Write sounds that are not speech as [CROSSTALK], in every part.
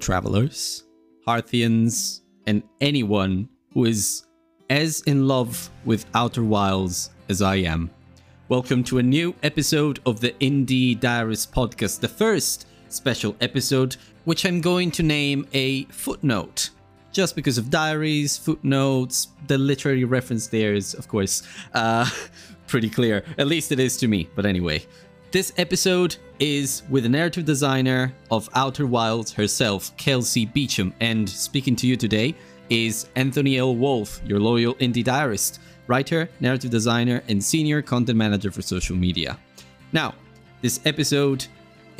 travelers, Hearthians, and anyone who is as in love with Outer Wilds as I am. Welcome to a new episode of the Indie Diarist podcast, the first special episode, which I'm going to name a footnote. Just because of diaries, footnotes, the literary reference there is, of course, uh, [LAUGHS] pretty clear. At least it is to me, but anyway. This episode is with the narrative designer of Outer Wilds herself, Kelsey Beachum. and speaking to you today is Anthony L. Wolf, your loyal indie diarist, writer, narrative designer, and senior content manager for social media. Now, this episode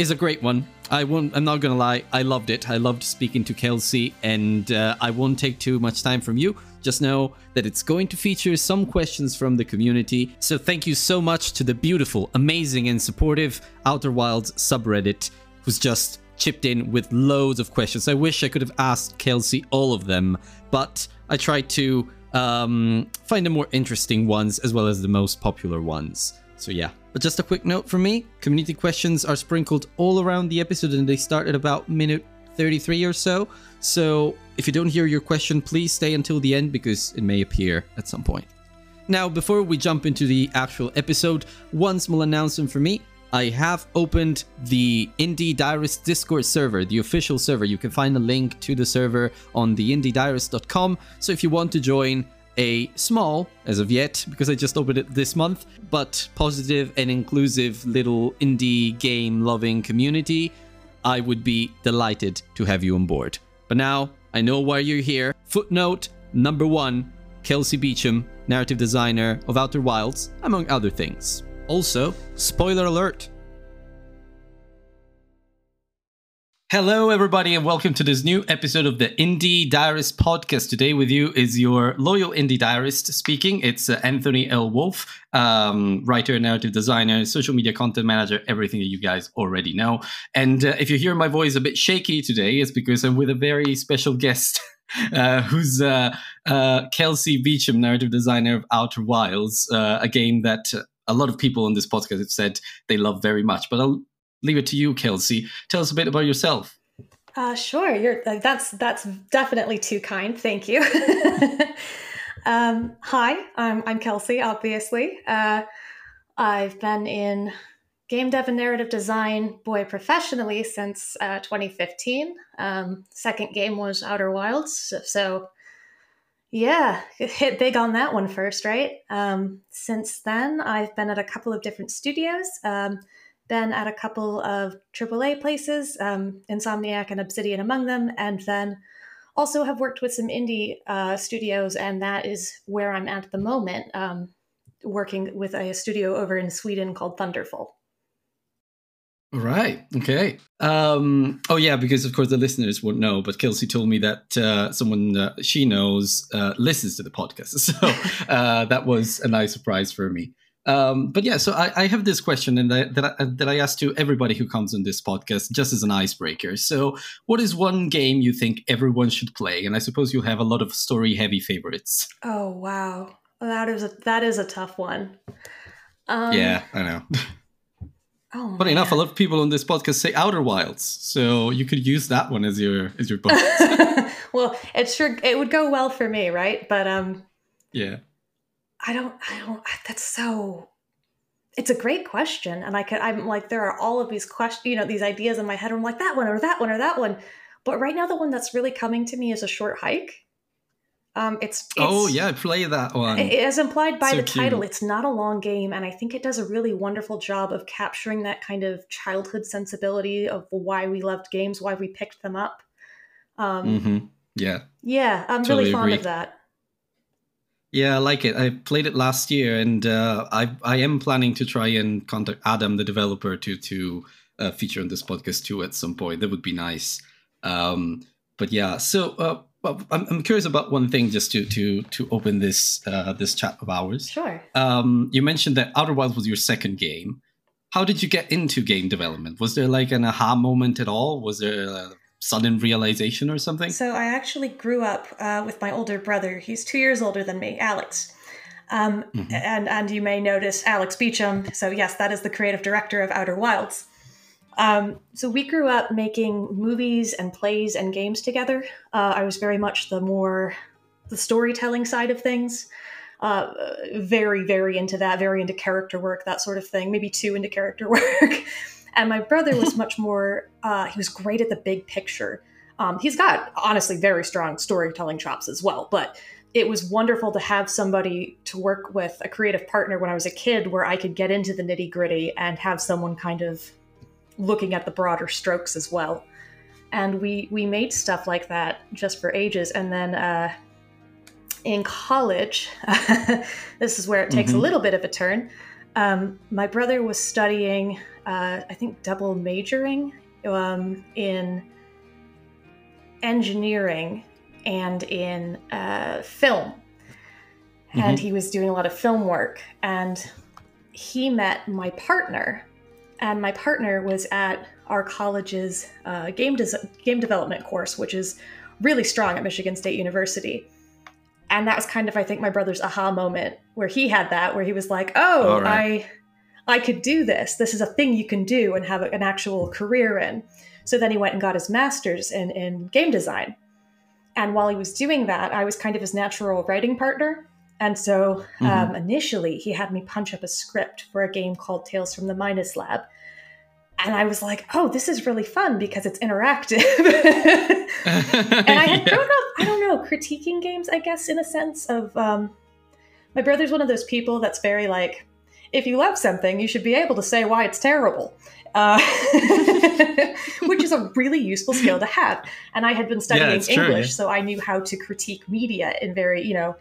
is a great one. I won't. I'm not gonna lie. I loved it. I loved speaking to Kelsey, and uh, I won't take too much time from you. Just know that it's going to feature some questions from the community. So thank you so much to the beautiful, amazing, and supportive Outer Wilds subreddit, who's just chipped in with loads of questions. I wish I could have asked Kelsey all of them, but I tried to um, find the more interesting ones as well as the most popular ones. So yeah. But just a quick note from me community questions are sprinkled all around the episode and they start at about minute 33 or so. So if you don't hear your question, please stay until the end because it may appear at some point. Now, before we jump into the actual episode, one small announcement for me. I have opened the Indie Diarist Discord server, the official server. You can find a link to the server on the indiediarist.com. So if you want to join a small, as of yet, because I just opened it this month, but positive and inclusive little indie game loving community, I would be delighted to have you on board. But now I know why you're here. Footnote number one Kelsey Beachum, narrative designer of Outer Wilds, among other things. Also, spoiler alert Hello, everybody, and welcome to this new episode of the Indie Diarist podcast. Today, with you is your loyal indie diarist speaking. It's uh, Anthony L. Wolf, um, writer, narrative designer, social media content manager, everything that you guys already know. And uh, if you hear my voice a bit shaky today, it's because I'm with a very special guest. [LAUGHS] Uh, who's uh, uh, Kelsey Beachum, narrative designer of Outer Wilds, uh, a game that a lot of people on this podcast have said they love very much. But I'll leave it to you, Kelsey. Tell us a bit about yourself. Uh, sure. You're that's that's definitely too kind. Thank you. [LAUGHS] um, hi, I'm I'm Kelsey. Obviously, uh, I've been in game dev and narrative design, boy, professionally since uh, 2015. Um, second game was Outer Wilds, so, so yeah, hit big on that one first, right? Um, since then, I've been at a couple of different studios. Um, been at a couple of AAA places, um, Insomniac and Obsidian among them, and then also have worked with some indie uh, studios, and that is where I'm at the moment, um, working with a studio over in Sweden called Thunderful. Right. Okay. Um, oh, yeah, because of course the listeners won't know, but Kelsey told me that uh, someone uh, she knows uh, listens to the podcast. [LAUGHS] So uh, that was a nice surprise for me. Um, but yeah, so I, I, have this question and that, that I, that I ask to everybody who comes on this podcast just as an icebreaker. So, what is one game you think everyone should play? And I suppose you have a lot of story-heavy favorites. Oh wow, that is a, that is a tough one. Um, yeah, I know. [LAUGHS] Oh, Funny enough, a lot of people on this podcast say Outer Wilds, so you could use that one as your as your [LAUGHS] book. well, it sure it would go well for me, right? But um, yeah, I don't, I don't, that's so, it's a great question. And I could, I'm like, there are all of these questions, you know, these ideas in my head. I'm like, that one or that one or that one. But right now, the one that's really coming to me is a short hike. Um, it's, it's oh yeah, play that one. As implied by so the cute. title, it's not a long game, and I think it does a really wonderful job of capturing that kind of childhood sensibility of why we loved games, why we picked them up. Um, mm-hmm. Yeah, yeah, I'm totally really fond agree. of that. Yeah, I like it. I played it last year, and uh, I I am planning to try and contact Adam, the developer, to to uh, feature on this podcast too at some point. That would be nice. Um, but yeah, so uh, well, I'm, I'm curious about one thing just to to to open this uh, this chat of ours. Sure. Um, you mentioned that Outer Wilds was your second game. How did you get into game development? Was there like an aha moment at all? Was there a sudden realization or something? So I actually grew up uh, with my older brother. He's two years older than me, Alex. Um, mm-hmm. and and you may notice Alex Beachum. So yes, that is the creative director of Outer Wilds. Um, so we grew up making movies and plays and games together. Uh, I was very much the more the storytelling side of things. Uh, very, very into that, very into character work, that sort of thing. Maybe too into character [LAUGHS] work. And my brother was much more. Uh, he was great at the big picture. Um, he's got honestly very strong storytelling chops as well, but it was wonderful to have somebody to work with, a creative partner when I was a kid, where I could get into the nitty gritty and have someone kind of looking at the broader strokes as well. And we we made stuff like that just for ages. And then uh, in college, [LAUGHS] this is where it takes mm-hmm. a little bit of a turn. Um, my brother was studying, uh, I think, double majoring um, in engineering and in uh, film. Mm-hmm. And he was doing a lot of film work. And he met my partner. And my partner was at our college's uh, game, des- game development course, which is really strong at Michigan State University. And that was kind of, I think, my brother's aha moment where he had that, where he was like, oh, right. I, I could do this. This is a thing you can do and have an actual career in. So then he went and got his master's in, in game design. And while he was doing that, I was kind of his natural writing partner. And so um, mm-hmm. initially, he had me punch up a script for a game called Tales from the Minus Lab. And I was like, oh, this is really fun because it's interactive. [LAUGHS] and I had [LAUGHS] grown up, I don't know, critiquing games, I guess, in a sense of um, my brother's one of those people that's very like, if you love something, you should be able to say why it's terrible uh, [LAUGHS] which is a really useful skill to have. And I had been studying yeah, English, true, so I knew how to critique media in very, you know,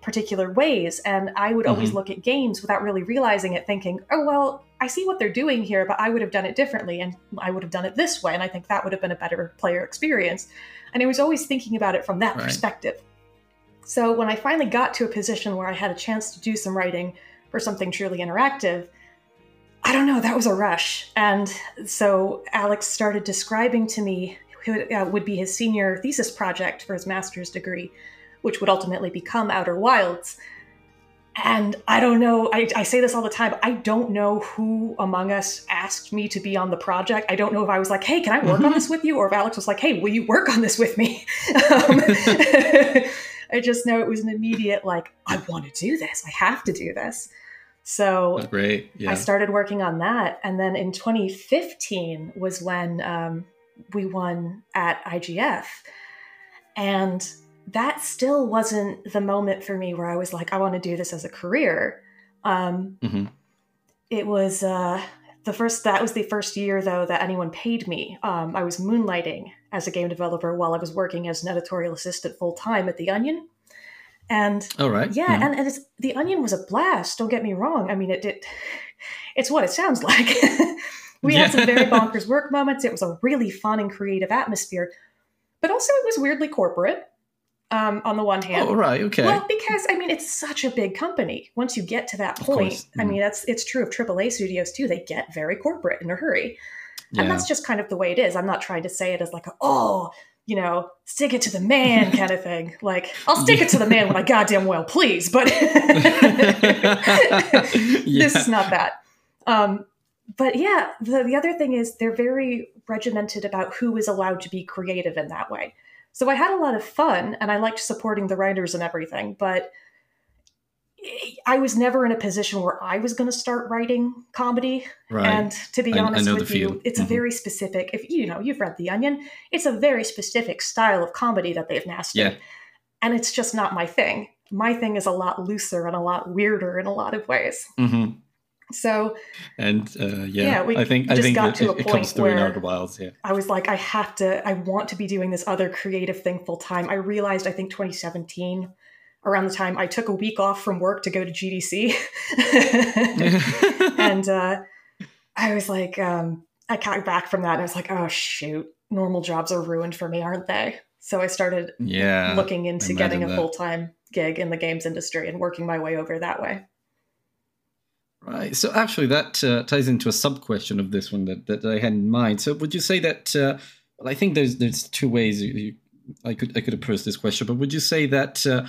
particular ways. And I would mm-hmm. always look at games without really realizing it, thinking, oh, well, I see what they're doing here, but I would have done it differently. And I would have done it this way. And I think that would have been a better player experience. And I was always thinking about it from that right. perspective. So when I finally got to a position where I had a chance to do some writing for something truly interactive, I don't know, that was a rush. And so Alex started describing to me who uh, would be his senior thesis project for his master's degree, which would ultimately become Outer Wilds. And I don't know, I, I, say this all the time. I don't know who among us asked me to be on the project. I don't know if I was like, hey, can I work on this with you? Or if Alex was like, hey, will you work on this with me? [LAUGHS] Um, [LAUGHS] I just know it was an immediate, like, I want to do this. I have to do this. So That's great. Yeah. I started working on that. And then in 2015 was when um, we won at IGF. And that still wasn't the moment for me where I was like, I want to do this as a career. Um, mm-hmm. It was uh, the first, that was the first year, though, that anyone paid me. Um, I was moonlighting as a game developer while I was working as an editorial assistant full time at The Onion. And all right, yeah, mm-hmm. and, and the Onion was a blast. Don't get me wrong. I mean, it, it [LAUGHS] it's what it sounds [LAUGHS] like. we yeah. had some very [LAUGHS] bonkers work moments. It was a really fun and creative atmosphere, but also it was weirdly corporate. Um, on the one hand, oh right, okay. Well, because I mean, it's such a big company. Once you get to that point, mm. I mean, that's it's true of AAA studios too. They get very corporate in a hurry, yeah. and that's just kind of the way it is. I'm not trying to say it as like, a, oh, you know, stick it to the man [LAUGHS] kind of thing. Like, I'll stick yeah. it to the man when I goddamn well please, but yeah. [LAUGHS] this is not that. Um, but yeah, the, the other thing is they're very regimented about who is allowed to be creative in that way. So I had a lot of fun and I liked supporting the writers and everything, but I was never in a position where I was going to start writing comedy. Right. And to be I, honest I with you, it's mm-hmm. a very specific. If you know you've read The Onion, it's a very specific style of comedy that they've mastered, yeah. and it's just not my thing. My thing is a lot looser and a lot weirder in a lot of ways. Mm-hmm. So, and uh, yeah, yeah, we I think I think got it, to a point where Wilds, yeah. I was like, I have to, I want to be doing this other creative thing full time. I realized, I think 2017 around the time I took a week off from work to go to GDC. [LAUGHS] [LAUGHS] and uh, I was like, um, I got back from that and I was like, oh, shoot, normal jobs are ruined for me, aren't they? So I started yeah, looking into getting a full time gig in the games industry and working my way over that way. Right. So actually, that uh, ties into a sub question of this one that, that I had in mind. So would you say that? Uh, well, I think there's there's two ways you, you, I could I could approach this question, but would you say that uh,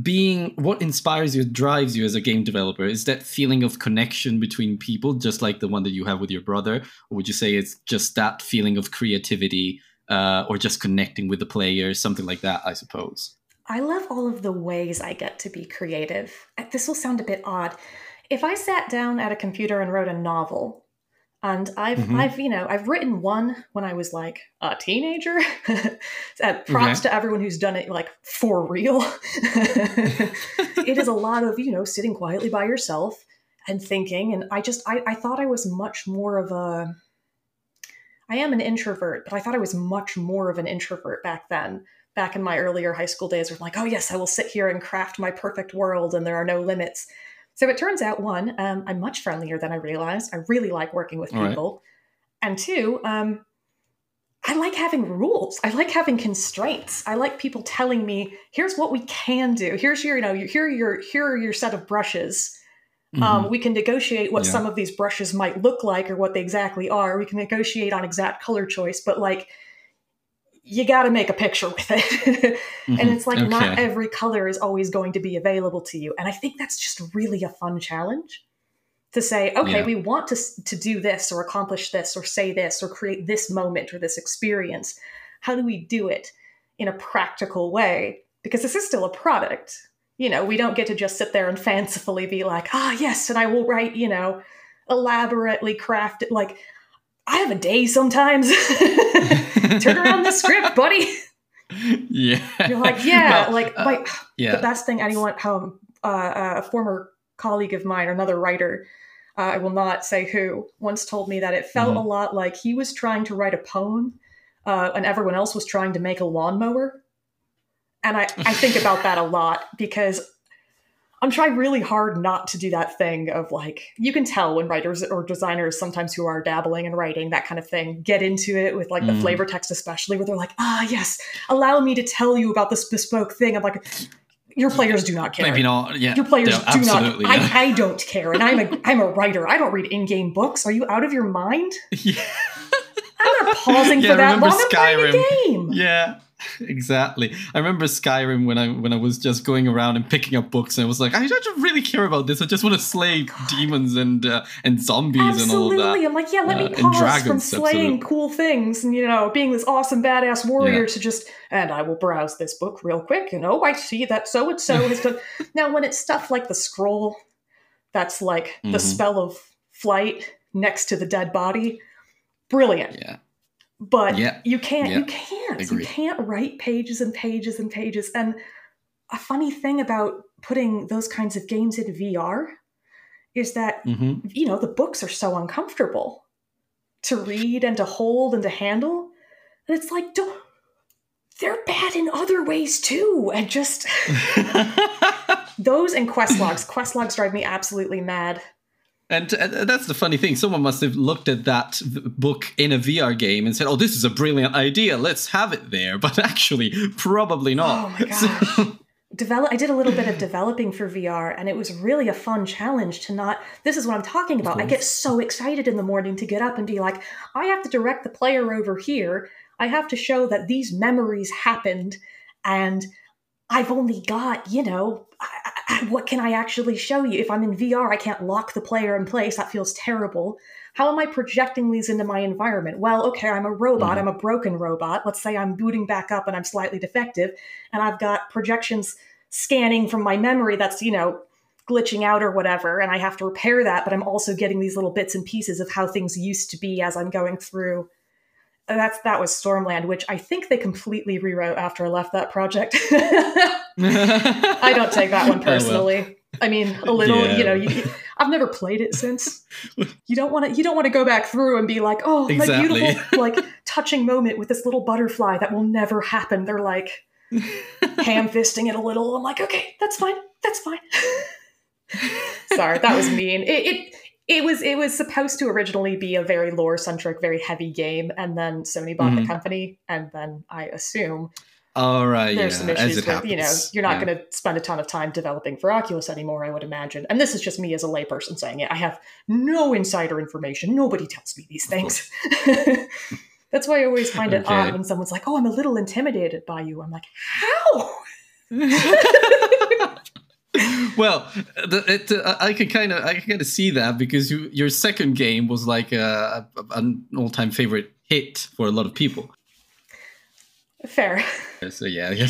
being what inspires you, drives you as a game developer? Is that feeling of connection between people, just like the one that you have with your brother, or would you say it's just that feeling of creativity, uh, or just connecting with the players, something like that? I suppose. I love all of the ways I get to be creative. This will sound a bit odd. If I sat down at a computer and wrote a novel, and I've mm-hmm. I've you know I've written one when I was like a teenager. [LAUGHS] props okay. to everyone who's done it like for real. [LAUGHS] it is a lot of you know sitting quietly by yourself and thinking. And I just I, I thought I was much more of a. I am an introvert, but I thought I was much more of an introvert back then. Back in my earlier high school days, where I'm like, oh yes, I will sit here and craft my perfect world, and there are no limits. So it turns out, one, um, I'm much friendlier than I realized. I really like working with people. Right. And two, um, I like having rules. I like having constraints. I like people telling me, "Here's what we can do. Here's your, you know, here are your here are your set of brushes. Um, mm-hmm. Um, we can negotiate what yeah. some of these brushes might look like or what they exactly are. We can negotiate on exact color choice, but like you got to make a picture with it. [LAUGHS] mm-hmm. And it's like okay. not every color is always going to be available to you. And I think that's just really a fun challenge to say, okay, yeah. we want to to do this or accomplish this or say this or create this moment or this experience. How do we do it in a practical way? Because this is still a product. You know, we don't get to just sit there and fancifully be like, ah, yes, and I will write, you know, elaborately crafted like I have a day sometimes. [LAUGHS] Turn around the script, buddy. Yeah. You're like, yeah, well, like, uh, like yeah. the best thing anyone, um, uh, a former colleague of mine, another writer, uh, I will not say who, once told me that it felt mm-hmm. a lot like he was trying to write a poem uh, and everyone else was trying to make a lawnmower. And I, I think about that a lot because I'm trying really hard not to do that thing of like you can tell when writers or designers sometimes who are dabbling in writing that kind of thing get into it with like the mm. flavor text especially where they're like ah yes allow me to tell you about this bespoke thing. I'm like your players do not care. Maybe not yeah. Your players do not yeah. I, I don't care and I'm a [LAUGHS] I'm a writer. I don't read in-game books. Are you out of your mind? [LAUGHS] Yeah. I'm not pausing yeah, for that long. Skyrim. I'm playing a game. Yeah [LAUGHS] exactly. I remember Skyrim when I when I was just going around and picking up books, and I was like, I don't really care about this. I just want to slay demons and uh, and zombies absolutely. and all that. I'm like, yeah, let uh, me pause dragons, from slaying absolutely. cool things and you know being this awesome badass warrior yeah. to just and I will browse this book real quick. You know, I see that so and so has done. [LAUGHS] now, when it's stuff like the scroll, that's like mm-hmm. the spell of flight next to the dead body. Brilliant. Yeah but yeah. you can't yeah. you can't Agreed. you can't write pages and pages and pages and a funny thing about putting those kinds of games in vr is that mm-hmm. you know the books are so uncomfortable to read and to hold and to handle and it's like don't they're bad in other ways too and just [LAUGHS] [LAUGHS] those and quest logs quest logs drive me absolutely mad and uh, that's the funny thing. Someone must have looked at that book in a VR game and said, "Oh, this is a brilliant idea. Let's have it there." [LAUGHS] But actually, probably not. Oh my gosh. So- Develop, I did a little bit of developing for VR, and it was really a fun challenge to not. This is what I'm talking about. I get so excited in the morning to get up and be like, I have to direct the player over here. I have to show that these memories happened, and I've only got, you know, what can I actually show you? If I'm in VR, I can't lock the player in place. That feels terrible. How am I projecting these into my environment? Well, okay, I'm a robot. Mm-hmm. I'm a broken robot. Let's say I'm booting back up and I'm slightly defective, and I've got projections scanning from my memory that's, you know, glitching out or whatever, and I have to repair that, but I'm also getting these little bits and pieces of how things used to be as I'm going through that's that was Stormland, which I think they completely rewrote after I left that project. [LAUGHS] I don't take that one [LAUGHS] personally. Well. I mean, a little, yeah. you know, you, I've never played it since. You don't want to, you don't want to go back through and be like, oh, exactly. my beautiful, [LAUGHS] like touching moment with this little butterfly that will never happen. They're like ham fisting it a little. I'm like, okay, that's fine, that's fine. Sorry, that was mean. It, it it was it was supposed to originally be a very lore centric, very heavy game, and then Sony bought mm-hmm. the company, and then I assume. All right, there's yeah, some issues with happens. you know you're not yeah. going to spend a ton of time developing for Oculus anymore. I would imagine, and this is just me as a layperson saying it. I have no insider information. Nobody tells me these things. [LAUGHS] That's why I always find it okay. odd when someone's like, "Oh, I'm a little intimidated by you." I'm like, "How?" [LAUGHS] [LAUGHS] well, the, it, uh, I can kind of I can kind of see that because you, your second game was like a, a, an all time favorite hit for a lot of people. Fair. So yeah.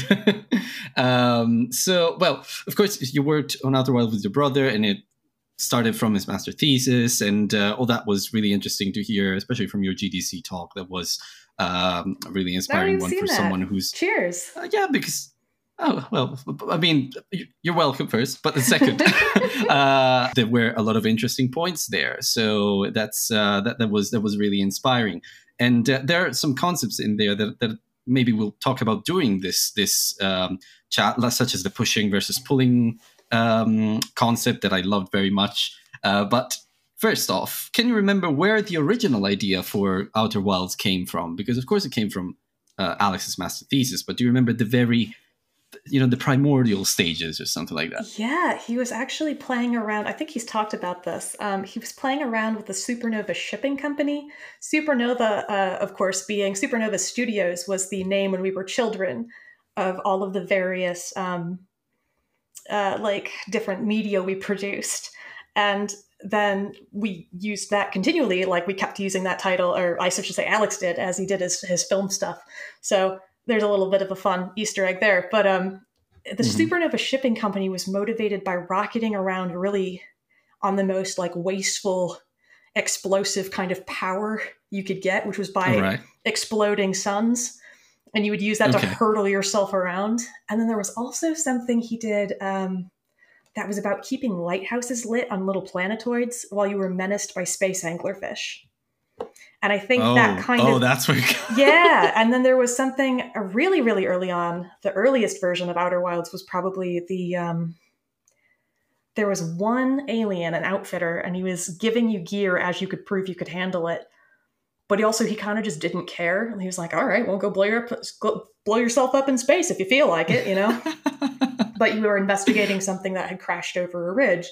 [LAUGHS] um, so well, of course, you worked on Outer Wild with your brother, and it started from his master thesis, and uh, all that was really interesting to hear, especially from your GDC talk. That was um, a really inspiring one for that. someone who's cheers. Uh, yeah, because Oh well, I mean, you're welcome first, but the second, [LAUGHS] [LAUGHS] uh, there were a lot of interesting points there. So that's uh, that that was that was really inspiring, and uh, there are some concepts in there that, that maybe we'll talk about during this this um, chat, such as the pushing versus pulling um, concept that I loved very much. Uh, but first off, can you remember where the original idea for Outer Wilds came from? Because of course it came from uh, Alex's master thesis, but do you remember the very you know the primordial stages or something like that. Yeah he was actually playing around i think he's talked about this um, he was playing around with the supernova shipping company. Supernova uh, of course being supernova studios was the name when we were children of all of the various um, uh, like different media we produced. And then we used that continually like we kept using that title or i should say alex did as he did his, his film stuff. So there's a little bit of a fun Easter egg there. But um, the mm-hmm. Supernova shipping company was motivated by rocketing around really on the most like wasteful, explosive kind of power you could get, which was by right. exploding suns. And you would use that okay. to hurtle yourself around. And then there was also something he did um, that was about keeping lighthouses lit on little planetoids while you were menaced by space anglerfish. And I think oh, that kind oh, of oh, that's where yeah. [LAUGHS] And then there was something really, really early on. The earliest version of Outer Wilds was probably the um, there was one alien, an outfitter, and he was giving you gear as you could prove you could handle it. But he also he kind of just didn't care, and he was like, "All right, well, go blow your go blow yourself up in space if you feel like it," you know. [LAUGHS] but you were investigating something that had crashed over a ridge,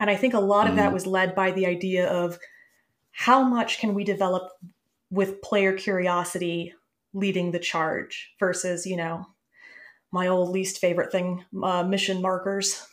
and I think a lot of mm. that was led by the idea of how much can we develop with player curiosity leading the charge versus, you know, my old least favorite thing, uh, mission markers.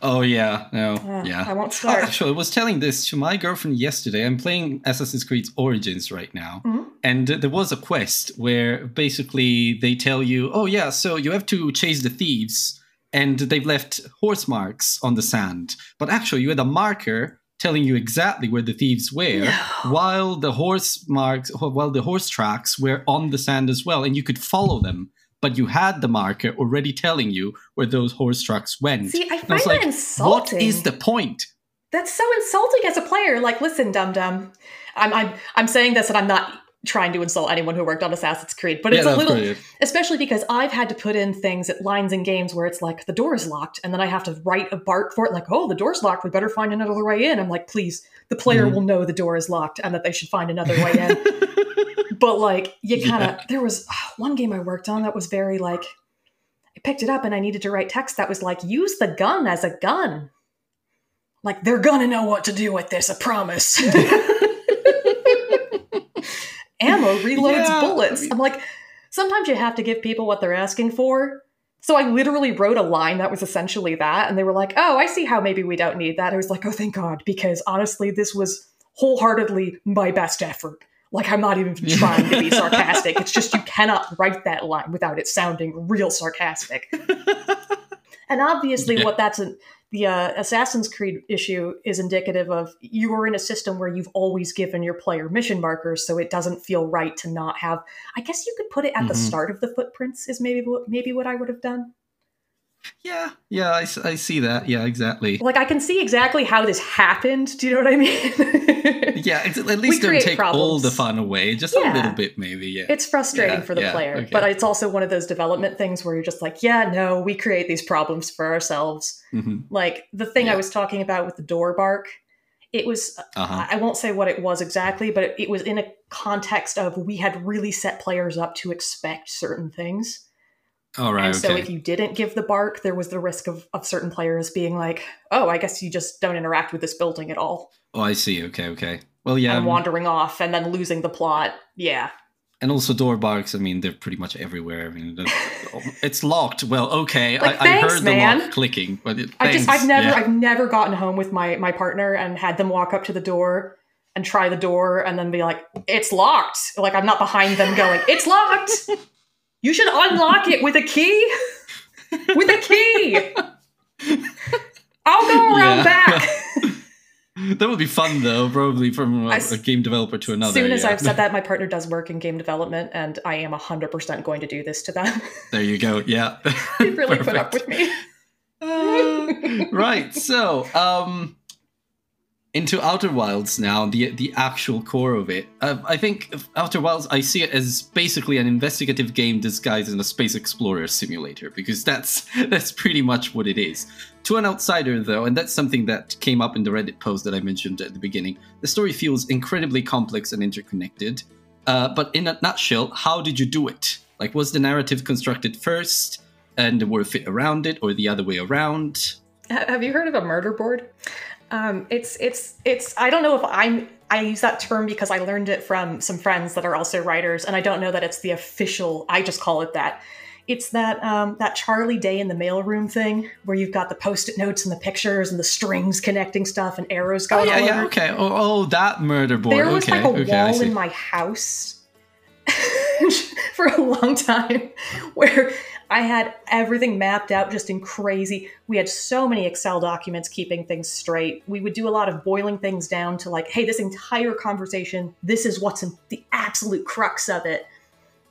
Oh yeah, no, uh, yeah. I won't start. [LAUGHS] Actually, I was telling this to my girlfriend yesterday. I'm playing Assassin's Creed Origins right now, mm-hmm. and there was a quest where basically they tell you, "Oh yeah, so you have to chase the thieves, and they've left horse marks on the sand, but actually you had a marker telling you exactly where the thieves were, no. while the horse marks, while the horse tracks were on the sand as well, and you could follow them. But you had the marker already telling you where those horse tracks went. See, I find I that like, insulting. What is the point? That's so insulting as a player. Like, listen, dum dum. I'm, I'm I'm saying this, and I'm not trying to insult anyone who worked on Assassin's Creed, but it's yeah, a little, especially because I've had to put in things at lines in games where it's like the door is locked, and then I have to write a bark for it, like, oh, the door's locked, we better find another way in. I'm like, please, the player mm. will know the door is locked and that they should find another way in. [LAUGHS] but like, you kind of, yeah. there was oh, one game I worked on that was very like, I picked it up and I needed to write text that was like, use the gun as a gun. Like, they're gonna know what to do with this, I promise. [LAUGHS] ammo [LAUGHS] reloads yeah. bullets. I'm like, sometimes you have to give people what they're asking for. So I literally wrote a line that was essentially that, and they were like, "Oh, I see how maybe we don't need that." I was like, "Oh, thank God," because honestly, this was wholeheartedly my best effort. Like I'm not even [LAUGHS] trying to be sarcastic. It's just you cannot write that line without it sounding real sarcastic. [LAUGHS] and obviously, yeah. what that's an, the uh, Assassin's Creed issue is indicative of you are in a system where you've always given your player mission markers, so it doesn't feel right to not have. I guess you could put it at mm-hmm. the start of the footprints. Is maybe maybe what I would have done. Yeah, yeah, I, I see that. Yeah, exactly. Like I can see exactly how this happened. Do you know what I mean? [LAUGHS] yeah, at least don't take problems. all the fun away, just yeah. a little bit, maybe. Yeah, it's frustrating yeah, for the yeah, player, okay. but it's also one of those development things where you're just like, yeah, no, we create these problems for ourselves. Mm-hmm. Like the thing I was talking about with the door bark. It was, uh-huh. I won't say what it was exactly, but it, it was in a context of we had really set players up to expect certain things. Oh, right. And so okay. if you didn't give the bark, there was the risk of, of certain players being like, oh, I guess you just don't interact with this building at all. Oh, I see. Okay, okay. Well, yeah. And um, wandering off and then losing the plot. Yeah. And also door barks. I mean, they're pretty much everywhere. I mean, [LAUGHS] it's locked. Well, okay, Like, I, thanks, I heard man. the lock clicking, but it, I just I've never yeah. I've never gotten home with my my partner and had them walk up to the door and try the door and then be like, it's locked. Like I'm not behind them going, it's locked. [LAUGHS] You should unlock it with a key. With a key. I'll go around Yeah. back. [LAUGHS] that would be fun though, probably from a, s- a game developer to another. As soon as yeah. I've said [LAUGHS] that, my partner does work in game development, and I am 100% going to do this to them. there you go. Yeah, [LAUGHS] they really put up with me. Uh, right. So, um, into Outer Wilds now, the the actual core of it. Uh, I think Outer Wilds, I see it as basically an investigative game disguised as a space explorer simulator because that's [LAUGHS] that's pretty much what it is. To an outsider, though, and that's something that came up in the Reddit post that I mentioned at the beginning, the story feels incredibly complex and interconnected. Uh, but in a nutshell, how did you do it? Like, was the narrative constructed first? and were fit around it or the other way around Have you heard of a murder board? Um, it's it's it's. I don't know if I'm. I use that term because I learned it from some friends that are also writers, and I don't know that it's the official. I just call it that. It's that um, that Charlie Day in the mailroom thing where you've got the post-it notes and the pictures and the strings connecting stuff and arrows oh going yeah all yeah over. okay oh, oh that murder board There was okay like a okay wall in my house [LAUGHS] for a long time where I had everything mapped out just in crazy. We had so many Excel documents keeping things straight. We would do a lot of boiling things down to like, hey, this entire conversation, this is what's in the absolute crux of it.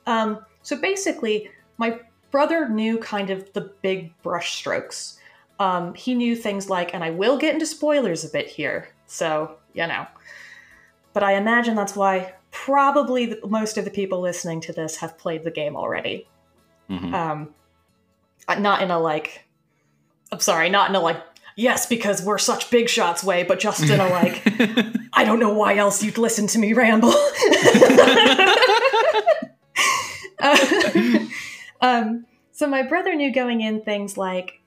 Um, so basically, my brother knew kind of the big brush strokes. Um, he knew things like, and I will get into spoilers a bit here, so you know. But I imagine that's why probably the, most of the people listening to this have played the game already. Mhm. Um, uh, not in a like, I'm sorry, not in a like, yes, because we're such big shots way, but just in a like, [LAUGHS] I don't know why else you'd listen to me ramble. Uh, [LAUGHS] um, so my brother knew going in things like,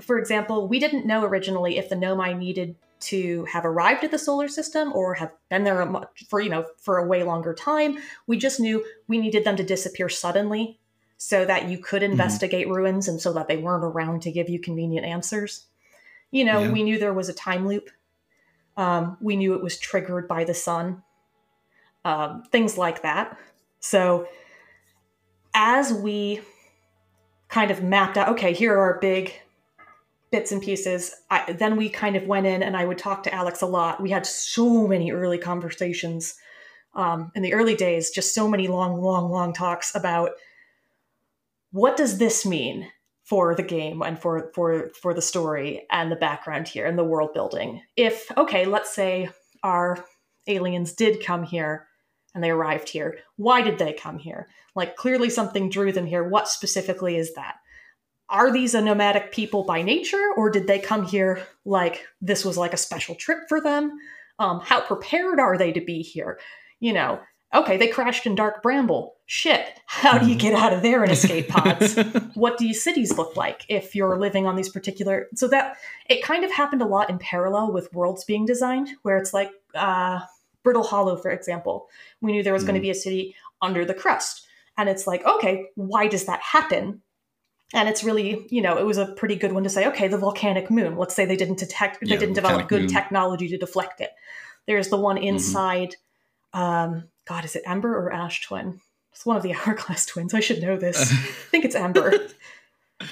for example, we didn't know originally if the Nomai needed to have arrived at the solar system or have been there for you know for a way longer time. We just knew we needed them to disappear suddenly so that you could investigate ruins and so that they weren't around to give you convenient answers. You know, Yeah. we knew there was a time loop. Um, we knew it was triggered by the sun. Um, things like that. So as we kind of mapped out, okay, here are our big bits and pieces. I, then we kind of went in and I would talk to Alex a lot. We had so many early conversations um, in the early days, just so many long, long, long talks about what does this mean for the game and for for for the story and the background here and the world building. If okay, let's say our aliens did come here and they arrived here. Why did they come here? Like clearly something drew them here. What specifically is that? Are these a nomadic people by nature, or did they come here like this was like a special trip for them? Um, how prepared are they to be here? You know, okay, they crashed in Dark Bramble. Shit, how do you get out of there in escape pods? [LAUGHS] what do cities look like if you're living on these particular so that it kind of happened a lot in parallel with worlds being designed where it's like uh brittle hollow for example we knew there was going to Mm. be a city under the crust and it's like okay why does that happen and it's really you know it was a pretty good one to say okay the volcanic moon let's say they didn't detect they Yeah, didn't develop good moon. technology to deflect it there's the one inside um god is it Ember or ash twin it's one of the [LAUGHS] hourglass twins i should know this [LAUGHS] i think it's Ember.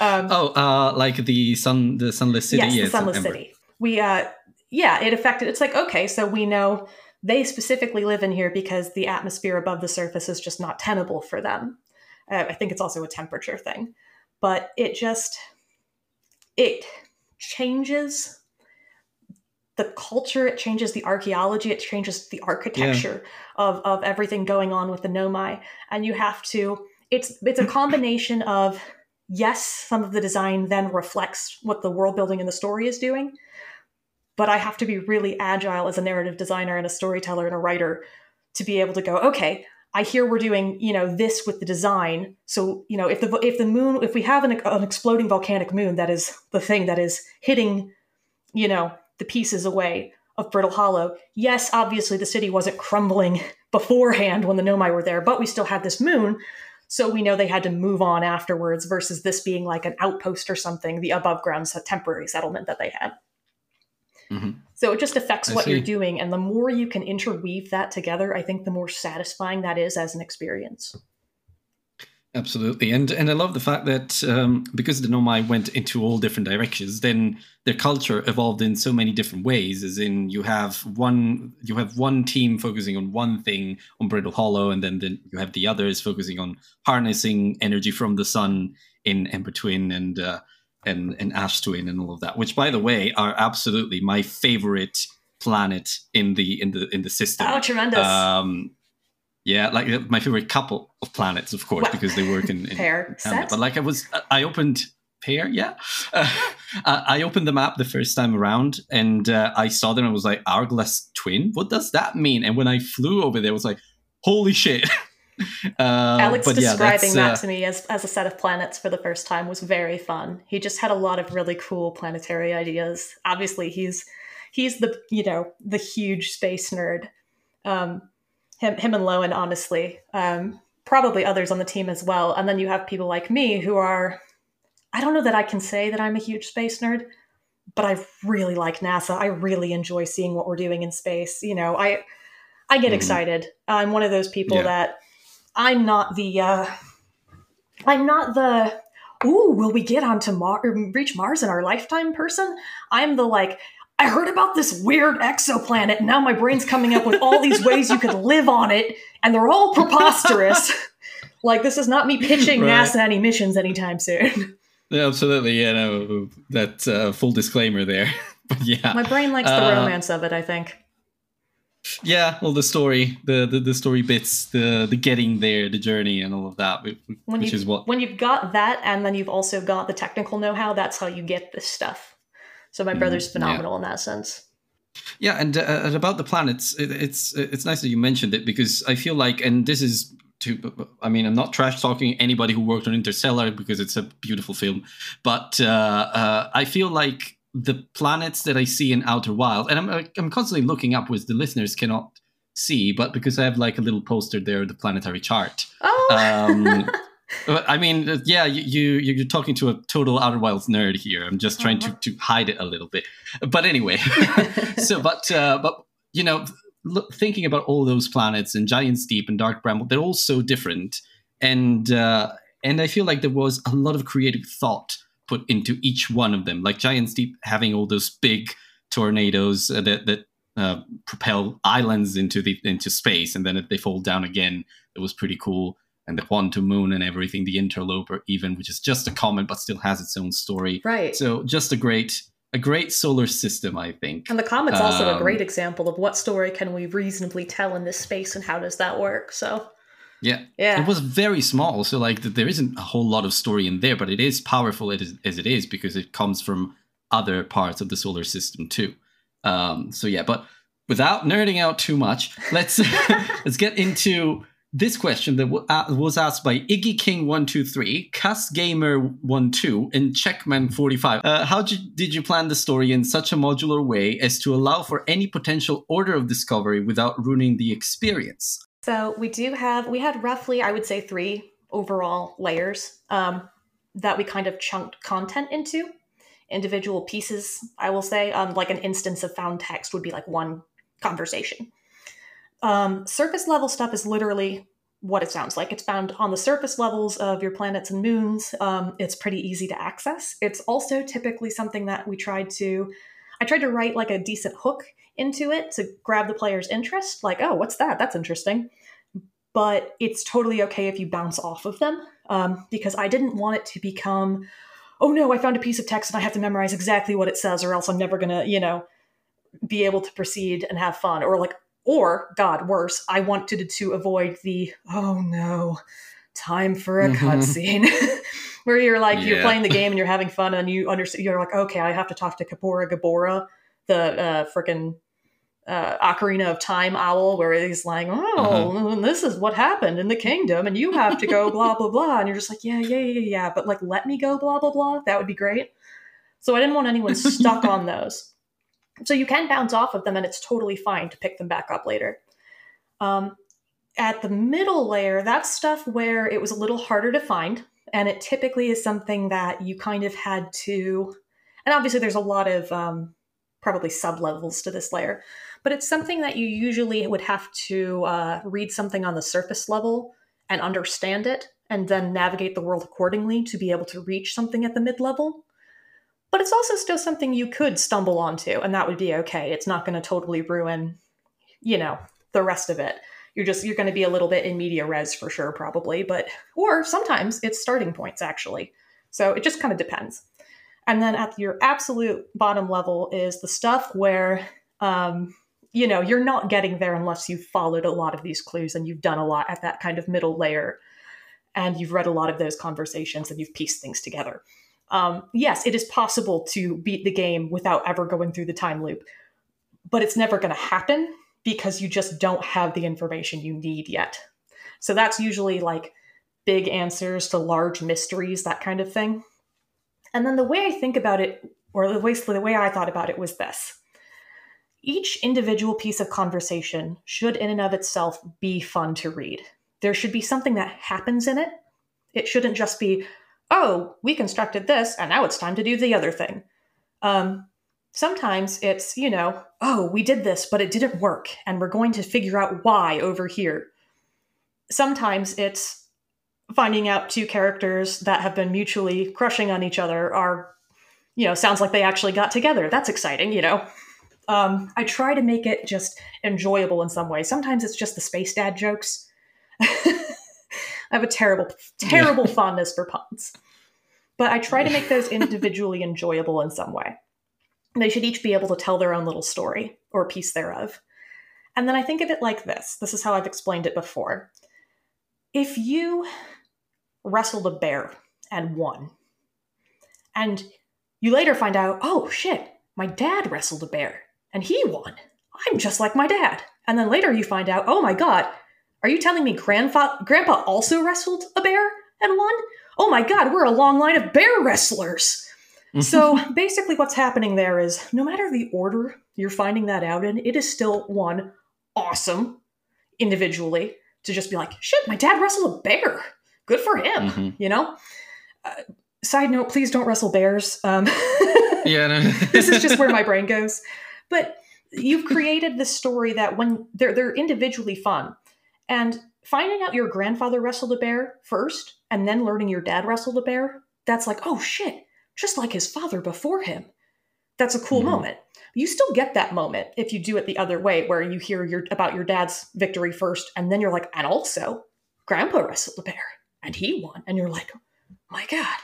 um oh, uh, like the sun, the sunless city. yes, yeah, the sunless city. We, uh, yeah, it affected. It's like okay, so we know they specifically live in here because the atmosphere above the surface is just not tenable for them. Uh, I think it's also a temperature thing, but it just it changes the culture. It changes the archaeology. It changes the architecture of of everything going on with the Nomai, and you have to. It's it's a [CLEARS THROAT] combination of yes, some of the design then reflects what the world building and the story is doing. But I have to be really agile as a narrative designer and a storyteller and a writer to be able to go, okay, I hear we're doing, you know, this with the design. So, you know, if the if the moon, if we have an, an exploding volcanic moon that is the thing that is hitting, you know, the pieces away of Brittle Hollow. Yes, obviously the city wasn't crumbling [LAUGHS] beforehand when the Nomai were there, but we still had this moon. So we know they had to move on afterwards versus this being like an outpost or something, the above ground temporary settlement that they had. Mm-hmm. So it just affects I what see. you're doing. And the more you can interweave that together, I think the more satisfying that is as an experience. Absolutely, and and I love the fact that um, because the Nomai went into all different directions, then their culture evolved in so many different ways. As in, you have one you have one team focusing on one thing on Brittle Hollow, and then, then you have the others focusing on harnessing energy from the sun in Ember Twin and uh, and and Ash Twin and all of that. Which, by the way, are absolutely my favorite planet in the in the in the system. Oh, tremendous! Um, yeah, like uh, my favorite couple of planets, of course, because they work in, in [LAUGHS] pair set. But like I was, I opened pair, yeah. [LAUGHS] Uh, I opened the map the first time around, and uh, I saw them. and was like, Hourglass Twin. What does that mean? And when I flew over there, I was like, holy shit. [LAUGHS] Uh, Alex describing yeah, that uh, to me as, as a set of planets for the first time was very fun. He just had a lot of really cool planetary ideas. Obviously, he's he's the you know the huge space nerd. Um, him, him and Lowen, honestly, um, probably others on the team as well. And then you have people like me who are, I don't know that I can say that I'm a huge space nerd, but I really like NASA. I really enjoy seeing what we're doing in space. You know, I, I get mm excited. I'm one of those people yeah. that I'm not the, uh, I'm not the, ooh, will we get onto Mars, reach Mars in our lifetime person? I'm the like, I heard about this weird exoplanet, and now my brain's coming up with all these ways you could live on it, and they're all preposterous. [LAUGHS] like this is not me pitching right. NASA any missions anytime soon. Yeah, absolutely. Yeah, no, that uh, full disclaimer there. [LAUGHS] but yeah, my brain likes the uh, romance of it. I think. Yeah, well, the story, the, the the story bits, the the getting there, the journey, and all of that, when which is what when you've got that, and then you've also got the technical know-how. That's how you get this stuff. So my brother's mm, phenomenal yeah. in that sense. Yeah, and, uh, and about the planets, it, it's it's nice that you mentioned it because I feel like, and this is to, I mean, I'm not trash talking anybody who worked on Interstellar because it's a beautiful film, but uh, uh, I feel like the planets that I see in Outer Wild, and I'm I'm constantly looking up, which the listeners cannot see, but because I have like a little poster there, the planetary chart. Oh. Um, [LAUGHS] I mean, uh, yeah, you, you you're talking to a total Outer Wilds nerd here. I'm just trying uh-huh. to to hide it a little bit, but anyway. [LAUGHS] so, but uh, but you know, look, thinking about all those planets and Giant's Deep and Dark Bramble, they're all so different, and uh, and I feel like there was a lot of creative thought put into each one of them. Like Giant's Deep having all those big tornadoes uh, that that uh, propel islands into the into space, and then they fall down again. It was pretty cool and the quantum moon and everything, the interloper even, which is just a comet but still has its own story. Right. So just a great a great solar system, I think. And the comet's um, also a um, great example of what story can we reasonably tell in this space and how does that work. So yeah, yeah, it was very small, so like there isn't a whole lot of story in there, but it is powerful as it is because it comes from other parts of the solar system too. Um, so yeah, but without nerding out too much, let's [LAUGHS] let's get into this question that was asked by Iggy King one two three, Cuss Gamer one two, and Checkman forty five. Uh, how did you plan the story in such a modular way as to allow for any potential order of discovery without ruining the experience? So we do have we had roughly I would say three overall layers um, that we kind of chunked content into individual pieces. I will say um, like an instance of found text would be like one conversation. Um, surface level stuff is literally what it sounds like. It's found on the surface levels of your planets and moons. Um, it's pretty easy to access. It's also typically something that we tried to, I tried to write like a decent hook into it to grab the player's interest. Like, oh, what's that? That's interesting. But it's totally okay if you bounce off of them um, because I didn't want it to become, oh no, I found a piece of text and I have to memorize exactly what it says or else I'm never going to, you know, be able to proceed and have fun. Or like, or, God, worse, I wanted to avoid the, oh no, time for a mm-hmm. cutscene. [LAUGHS] Where you're like, yeah. you're playing the game and you're having fun and you understand, you're like, okay, I have to talk to Kaepora Gaebora, the uh, freaking uh, Ocarina of Time owl, where he's like, oh, uh-huh. this is what happened in the kingdom and you have to go blah, blah, blah. And you're just like, yeah, yeah, yeah, yeah. But like, let me go blah, blah, blah. That would be great. So I didn't want anyone stuck on those. So you can bounce off of them and it's totally fine to pick them back up later. Um, at the middle layer, that's stuff where it was a little harder to find. And it typically is something that you kind of had to, and obviously there's a lot of um, probably sub levels to this layer, but it's something that you usually would have to uh, read something on the surface level and understand it, and then navigate the world accordingly to be able to reach something at the mid level. But it's also still something you could stumble onto, and that would be okay. It's not going to totally ruin, you know, the rest of it. You're just you're going to be a little bit in media res for sure, probably, but or sometimes it's starting points actually. So it just kind of depends. And then at your absolute bottom level is the stuff where um, you know you're not getting there unless you've followed a lot of these clues and you've done a lot at that kind of middle layer and you've read a lot of those conversations and you've pieced things together um, yes it is possible to beat the game without ever going through the time loop but it's never going to happen because you just don't have the information you need yet so that's usually like big answers to large mysteries that kind of thing and then the way i think about it or the way, the way i thought about it was this each individual piece of conversation should, in and of itself, be fun to read. There should be something that happens in it. It shouldn't just be, oh, we constructed this, and now it's time to do the other thing. Um, sometimes it's, you know, oh, we did this, but it didn't work, and we're going to figure out why over here. Sometimes it's finding out two characters that have been mutually crushing on each other are, you know, sounds like they actually got together. That's exciting, you know. Um, I try to make it just enjoyable in some way. Sometimes it's just the space dad jokes. [LAUGHS] I have a terrible, terrible yeah. [LAUGHS] fondness for puns. But I try to make those [LAUGHS] individually enjoyable in some way. They should each be able to tell their own little story or piece thereof. And then I think of it like this this is how I've explained it before. If you wrestled a bear and won, and you later find out, oh shit, my dad wrestled a bear and he won. I'm just like my dad. And then later you find out, oh my god, are you telling me grandfa- grandpa also wrestled a bear and won? Oh my god, we're a long line of bear wrestlers. so basically, what's happening there is no matter the order you're finding that out in, it is still one awesome individually to just be like, shit, my dad wrestled a bear. Good for him, mm-hmm. you know? Uh, side note, please don't wrestle bears. Um, [LAUGHS] yeah, [LAUGHS] this is just where my brain goes. But you've created this story that when they're they're individually fun. And finding out your grandfather wrestled a bear first and then learning your dad wrestled a bear, that's like, oh shit, just like his father before him. That's a cool mm-hmm. moment. You still get that moment if you do it the other way, where you hear your about your dad's victory first, and then you're like, and also, grandpa wrestled a bear and he won. And you're like, my God,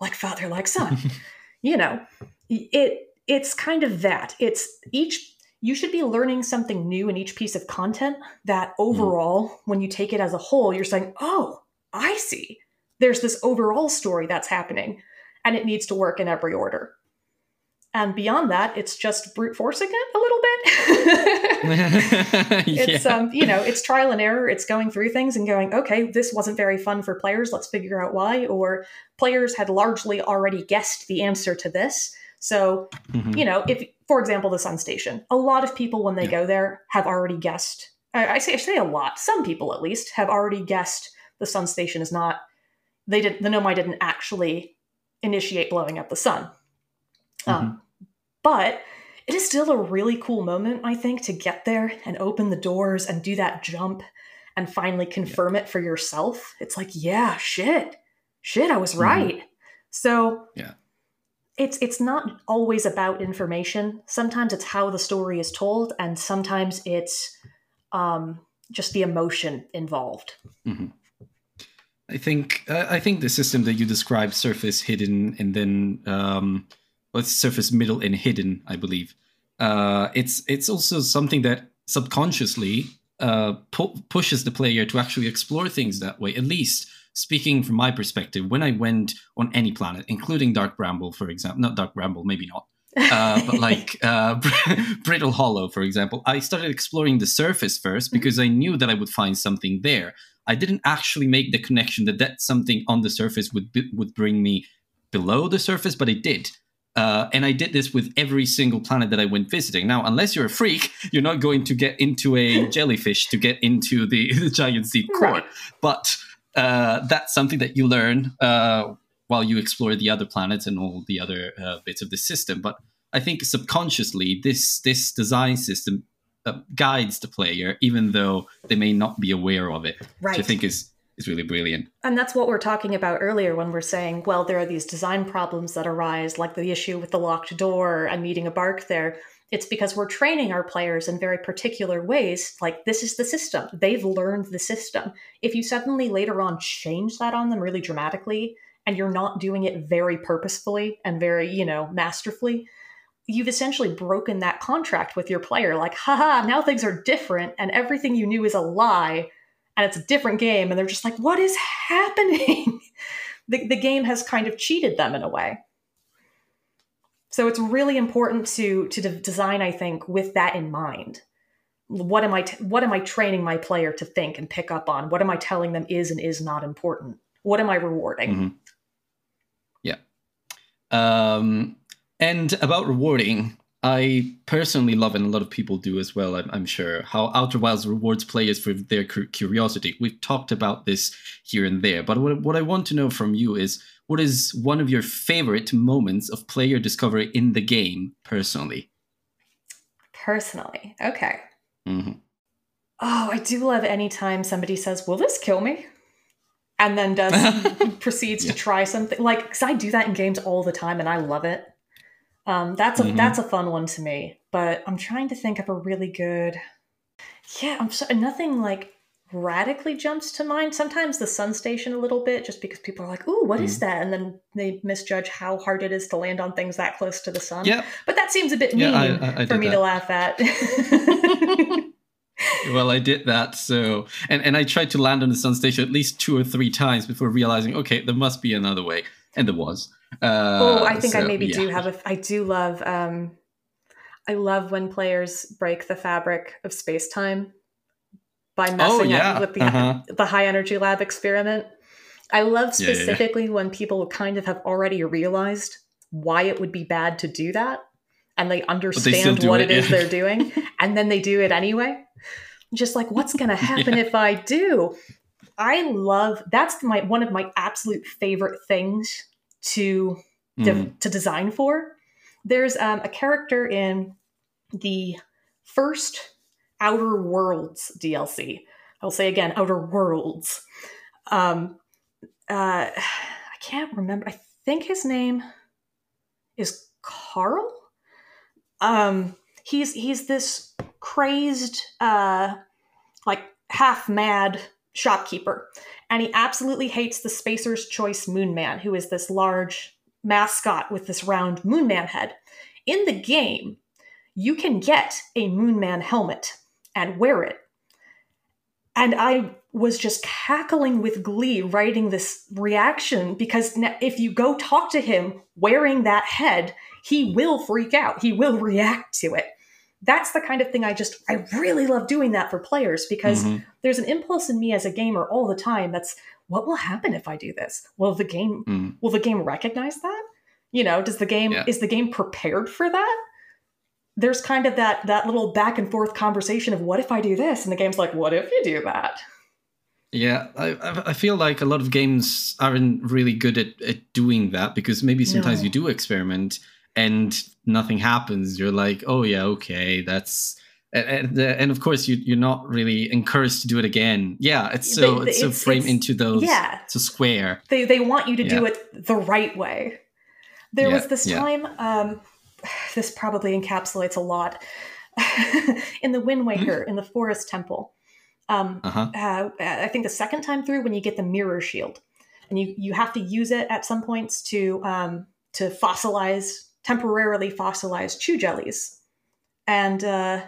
like father, like son. [LAUGHS] you know, it it's kind of that. It's each you should be learning something new in each piece of content that hmm. overall mm. when you take it as a whole you're saying, "Oh, I see. There's this overall story that's happening and it needs to work in every order." And beyond that, it's just brute forcing it a little bit. [LAUGHS] [LAUGHS] it's yeah. um, you know, it's trial and error. It's going through things and going, okay, this wasn't very fun for players. Let's figure out why. Or players had largely already guessed the answer to this so, mm-hmm. you know, if, for example, the Sun Station, a lot of people when they yeah. go there have already guessed. I, I, say I say a lot. Some people, at least, have already guessed the Sun Station is not. They did the Nomai didn't actually initiate blowing up the sun. Um, mm-hmm. Um, but it is still a really cool moment, I think, to get there and open the doors and do that jump and finally confirm yeah. it for yourself. It's like, yeah, shit, shit, I was mm-hmm. right. So yeah it's it's not always about information. Sometimes it's how the story is told, and sometimes it's um, just the emotion involved. Mm-hmm. I think uh, I think the system that you described, surface, hidden, and then um, well, surface, middle, and hidden. I believe uh, it's it's also something that subconsciously uh, pu- pushes the player to actually explore things that way. At least speaking from my perspective, when I went on any planet, including Dark Bramble, for example, not Dark Bramble, maybe not, uh, but [LAUGHS] like uh, [LAUGHS] Brittle Hollow, for example, I started exploring the surface first mm-hmm. because I knew that I would find something there. I didn't actually make the connection that that something on the surface would would bring me below the surface, but it did. Uh, and I did this with every single planet that I went visiting. Now, unless you're a freak, you're not going to get into a jellyfish to get into the, [LAUGHS] the giant seed core. Right. But uh, that's something that you learn uh, while you explore the other planets and all the other uh, bits of the system. But I think subconsciously, this this design system uh, guides the player, even though they may not be aware of it. Right. Which I think is is really brilliant. And that's what we're talking about earlier when we're saying, well, there are these design problems that arise, like the issue with the locked door and meeting a bark there. It's because we're training our players in very particular ways. Like, this is the system. They've learned the system. If you suddenly later on change that on them really dramatically, and you're not doing it very purposefully and very, you know, masterfully, you've essentially broken that contract with your player. Like, haha, now things are different, and everything you knew is a lie and it's a different game and they're just like what is happening [LAUGHS] the, the game has kind of cheated them in a way so it's really important to to de- design i think with that in mind what am i t- what am i training my player to think and pick up on what am i telling them is and is not important what am i rewarding Mhm. Yeah. Um, and about rewarding, I personally love, and a lot of people do as well, I'm, I'm sure, how Outer Wilds rewards players for their cu- curiosity. We've talked about this here and there, but what, what I want to know from you is what is one of your favorite moments of player discovery in the game, personally? personally okay hmm oh i do love anytime somebody says will this kill me and then does [LAUGHS] proceeds Yeah. to try something like because i do that in games all the time and i love it um, that's a Mhm. that's a fun one to me but i'm trying to think of a really good yeah i'm so, nothing like radically jumps to mind sometimes the sun station a little bit just because people are like ooh what is that and then they misjudge how hard it is to land on things that close to the sun Yeah, but that seems a bit mean Yeah, I- I- I for me that. to laugh at [LAUGHS] well, I did that. So, and and I tried to land on the sun station at least two or three times before realizing, okay, there must be another way, and there was. Uh, oh, I think I maybe yeah. do have a. I do love. um I love when players break the fabric of space time by messing Oh, yeah. up with the Uh-huh. the high energy lab experiment. I love Yeah, yeah, specifically when people kind of have already realized why it would be bad to do that, and they understand do what it, it is they're doing, [LAUGHS] and then they do it anyway. Just like, what's going [LAUGHS] to happen if I do? I love that's my one of my absolute favorite things to de- Mhm. to design for. There's um, a character in the first Outer Worlds DLC. I'll say again, Outer Worlds. Um, uh, I can't remember. I think his name is Carl. Um, he's he's this crazed, uh, like half mad shopkeeper, and he absolutely hates the Spacer's Choice Moon Man, who is this large mascot with this round Moon Man head. In the game, you can get a Moon Man helmet and wear it. And I was just cackling with glee writing this reaction because if you go talk to him wearing that head, he will freak out. He will react to it. That's the kind of thing I just, I really love doing that for players because Mhm. there's an impulse in me as a gamer all the time that's, what will happen if I do this? Will the game Mm. will the game recognize that you know does the game Yeah. is the game prepared for that there's kind of that that little back and forth conversation of what if i do this and the game's like what if you do that Yeah, I, I I feel like a lot of games aren't really good at, at doing that because maybe sometimes No. you do experiment and nothing happens. You're like, oh yeah, okay, that's and and, of course you you're not really encouraged to do it again. Yeah, it's so But it's so framed into those. yeah. it's a square. they they want you to do it the right way there Yeah, was this yeah. time um [SIGHS] this probably encapsulates a lot [LAUGHS] in the wind waker [CLEARS THROAT] in the forest temple um Uh huh. uh, I think the second time through when you get the mirror shield, and you you have to use it at some points to um, to fossilize temporarily fossilize chew jellies, and uh,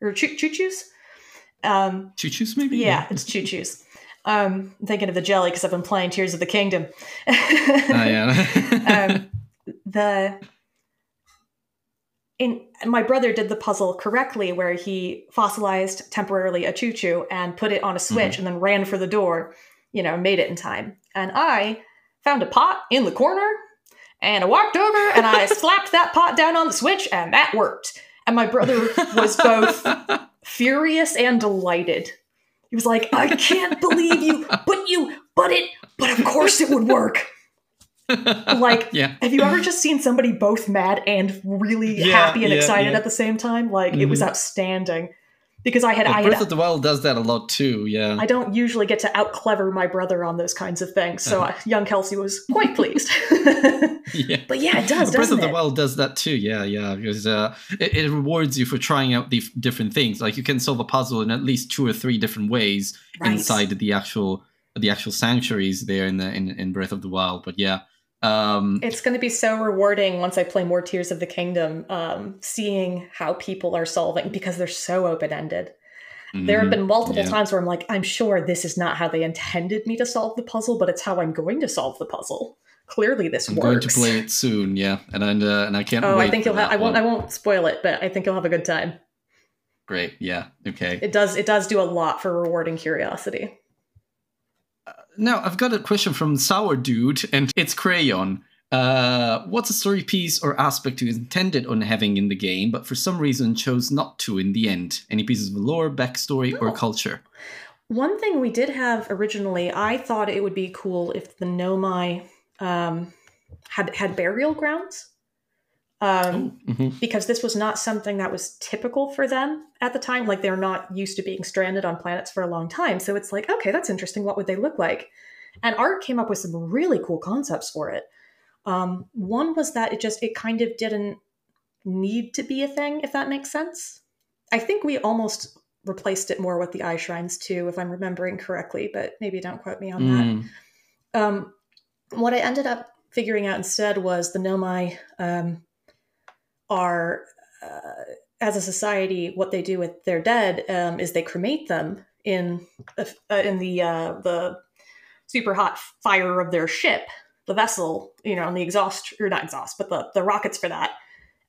or choo choo chews. Um, Choo choos maybe. yeah, it's choo chews. Um, I'm thinking of the jelly because I've been playing Tears of the Kingdom. Ah, [LAUGHS] yeah. [LAUGHS] um, the in my brother did the puzzle correctly where he fossilized temporarily a ChuChu and put it on a switch and then ran for the door you know made it in time and i found a pot in the corner And I walked over and I [LAUGHS] slapped that pot down on the switch, and that worked. And my brother was both [LAUGHS] furious and delighted. He was like, I can't believe you, but you, but it, but of course it would work. [LAUGHS] Like, yeah. have you ever just seen somebody both mad and really Yeah, happy and yeah, excited at the same time? Like, it was Mhm. outstanding. Because I had, Well, I Breath had, of the Wild does that a lot too. Yeah. I don't usually get to out clever my brother on those kinds of things. So Uh-huh. uh, young Kelsey was [LAUGHS] quite pleased. [LAUGHS] yeah. but yeah, it does, Breath of the it? Wild does that too. Yeah, yeah, because uh, it, it rewards you for trying out the different things. Like you can solve a puzzle in at least two or three different ways Right. inside the actual the actual sanctuaries there in the in, in Breath of the Wild. But yeah, um, It's going to be so rewarding once I play more Tears of the Kingdom, um, seeing how people are solving because they're so open ended. There have mhm, been multiple yeah. times where I'm like, I'm sure this is not how they intended me to solve the puzzle, but it's how I'm going to solve the puzzle. Clearly, this I'm works. going to play it soon. Yeah, and and, uh, and I can't. Oh, wait I think you'll have. I won't. one. I won't spoil it, but I think you'll have a good time. Great. Yeah. Okay. It does. It does do a lot for rewarding curiosity. Now I've got a question from Sour Dude, and it's Crayon. Uh, what's a story piece or aspect you intended on having in the game, but for some reason chose not to in the end? Any pieces of lore, backstory, or Oh. culture? One thing we did have originally, I thought it would be cool if the Nomai um, had had burial grounds. Um, Oh, mhm. because this was not something that was typical for them at the time. Like they're not used to being stranded on planets for a long time. So it's like, okay, that's interesting. What would they look like? And Art came up with some really cool concepts for it. Um, one was that it just it kind of didn't need to be a thing, if that makes sense. I think we almost replaced it more with the eye shrines too, if I'm remembering correctly, but maybe don't quote me on that. Mm, Um, what I ended up figuring out instead was the Nomai um, are, uh, as a society, what they do with their dead um, is they cremate them in uh, in the uh, the super hot fire of their ship, the vessel, you know, on the exhaust or not exhaust, but the the rockets for that,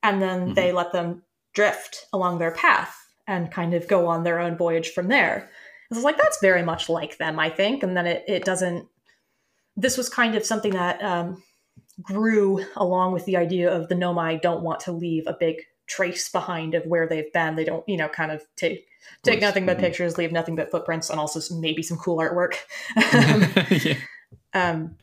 and then Mhm. they let them drift along their path and kind of go on their own voyage from there. It's like, that's very much like them, I think. And then it, it doesn't, this was kind of something that um, grew along with the idea of the Nomai don't want to leave a big trace behind of where they've been. They don't, you know, kind of take take nothing but Mhm. pictures, leave nothing but footprints, and also some- maybe some cool artwork. [LAUGHS] [LAUGHS] yeah. um,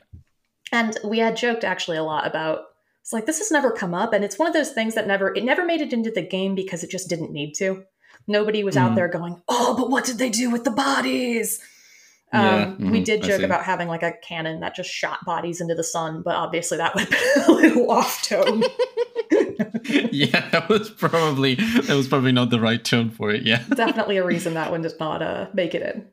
and we had joked actually a lot about it's like this has never come up, and it's one of those things that never it never made it into the game because it just didn't need to. Nobody was out Mhm. there going, "Oh, but what did they do with the bodies?" Yeah, Um, we mhm, did joke about having like a cannon that just shot bodies into the sun, but obviously that would [LAUGHS] been a little off tone. [LAUGHS] [LAUGHS] yeah, that was probably that was probably not the right tone for it. Yeah. Definitely a reason that one does not uh, make it in.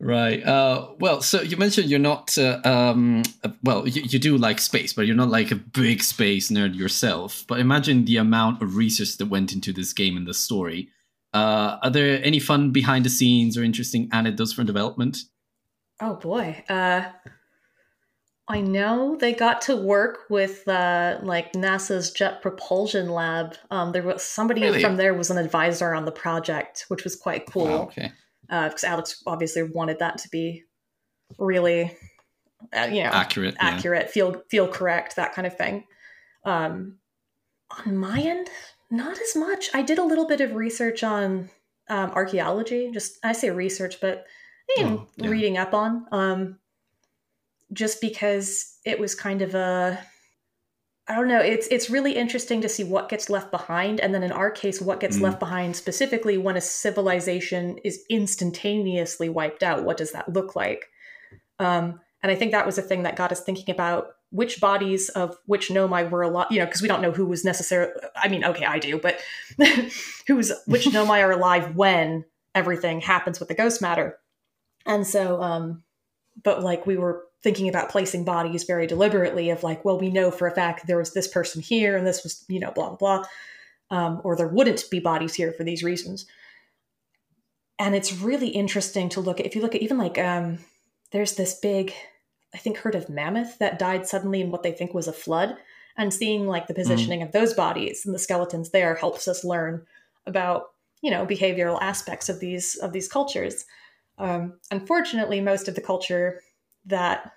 Right. Uh, well, so you mentioned you're not. Uh, um, uh, well, you, you do like space, but you're not like a big space nerd yourself. But imagine the amount of research that went into this game and the story. Uh, are there any fun behind the scenes or interesting anecdotes from development? Oh boy. Uh I know they got to work with uh like NASA's Jet Propulsion Lab. Um there was somebody Really? from there was an advisor on the project, which was quite cool. Wow, okay. Uh because Alex obviously wanted that to be really uh, you know, Accurate. yeah. accurate, feel feel correct, that kind of thing. Um, on my end, not as much. I did a little bit of research on um, archaeology. Just I say research, but you know, Oh, yeah. reading up on. Um, just because it was kind of a, I don't know. It's it's really interesting to see what gets left behind, and then in our case, what gets Mm. left behind specifically when a civilization is instantaneously wiped out. What does that look like? Um, and I think that was a thing that got us thinking about which bodies of which Nomai were alive, you know, because we don't know who was necessarily, I mean, okay, I do, but [LAUGHS] who's, which [LAUGHS] Nomai are alive when everything happens with the ghost matter. And so, um, but like we were thinking about placing bodies very deliberately of like, well, we know for a fact there was this person here and this was, you know, blah, blah, blah. Um, or there wouldn't be bodies here for these reasons. And it's really interesting to look at, if you look at even like, um, there's this big, I think, herd of mammoth that died suddenly in what they think was a flood. And seeing like the positioning of those bodies and the skeletons there helps us learn about, you know, behavioral aspects of these of these cultures. Um, unfortunately, most of the culture that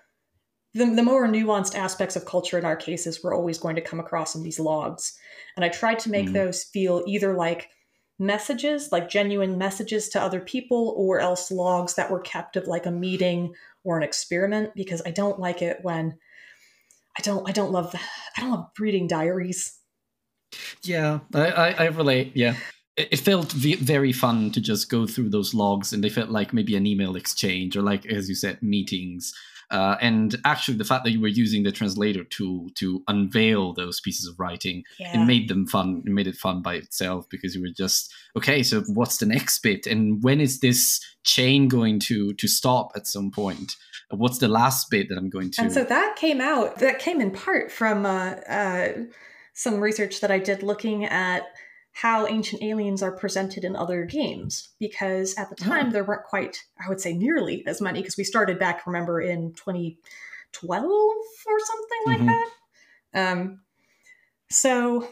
the, the more nuanced aspects of culture in our cases we're always going to come across in these logs and i tried to make Mhm. those feel either like messages like genuine messages to other people or else logs that were kept of like a meeting or an experiment because i don't like it when i don't i don't love i don't love reading diaries Yeah, I, I, I relate. Yeah, it, felt very fun to just go through those logs, and they felt like maybe an email exchange or like, as you said, meetings. Uh, and actually, the fact that you were using the translator tool to unveil those pieces of writing, yeah it made them fun. It made it fun by itself because you were just okay. So what's the next bit, and when is this chain going to to stop at some point? What's the last bit that I'm going to? And so that came out, that came in part from uh, uh, some research that I did looking at how ancient aliens are presented in other games. Because at the time, Oh. there weren't quite, I would say, nearly as many, because we started back, remember, in 2012 or something like Mhm. that. Um, so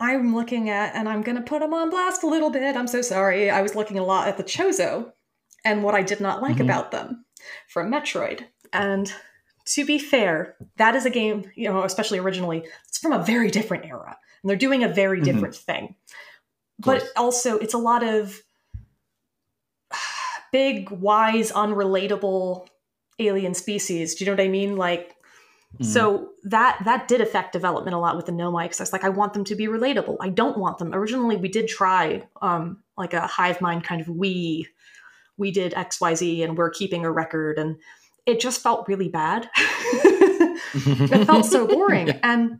I'm looking at, and I'm going to put them on blast a little bit. I'm so sorry. I was looking a lot at the Chozo and what I did not like Mhm. about them from Metroid. And to be fair, that is a game, you know, especially originally, it's from a very different era. And they're doing a very Mhm. different thing. But also, it's a lot of [SIGHS] big, wise, unrelatable alien species. Do you know what I mean? Like, Mm. so that that did affect development a lot with the Nomai because I was like, I want them to be relatable. I don't want them. Originally, we did try um, like a hive mind kind of we we did X Y Z and we're keeping a record, and it just felt really bad. [LAUGHS] it felt so [LAUGHS] boring, and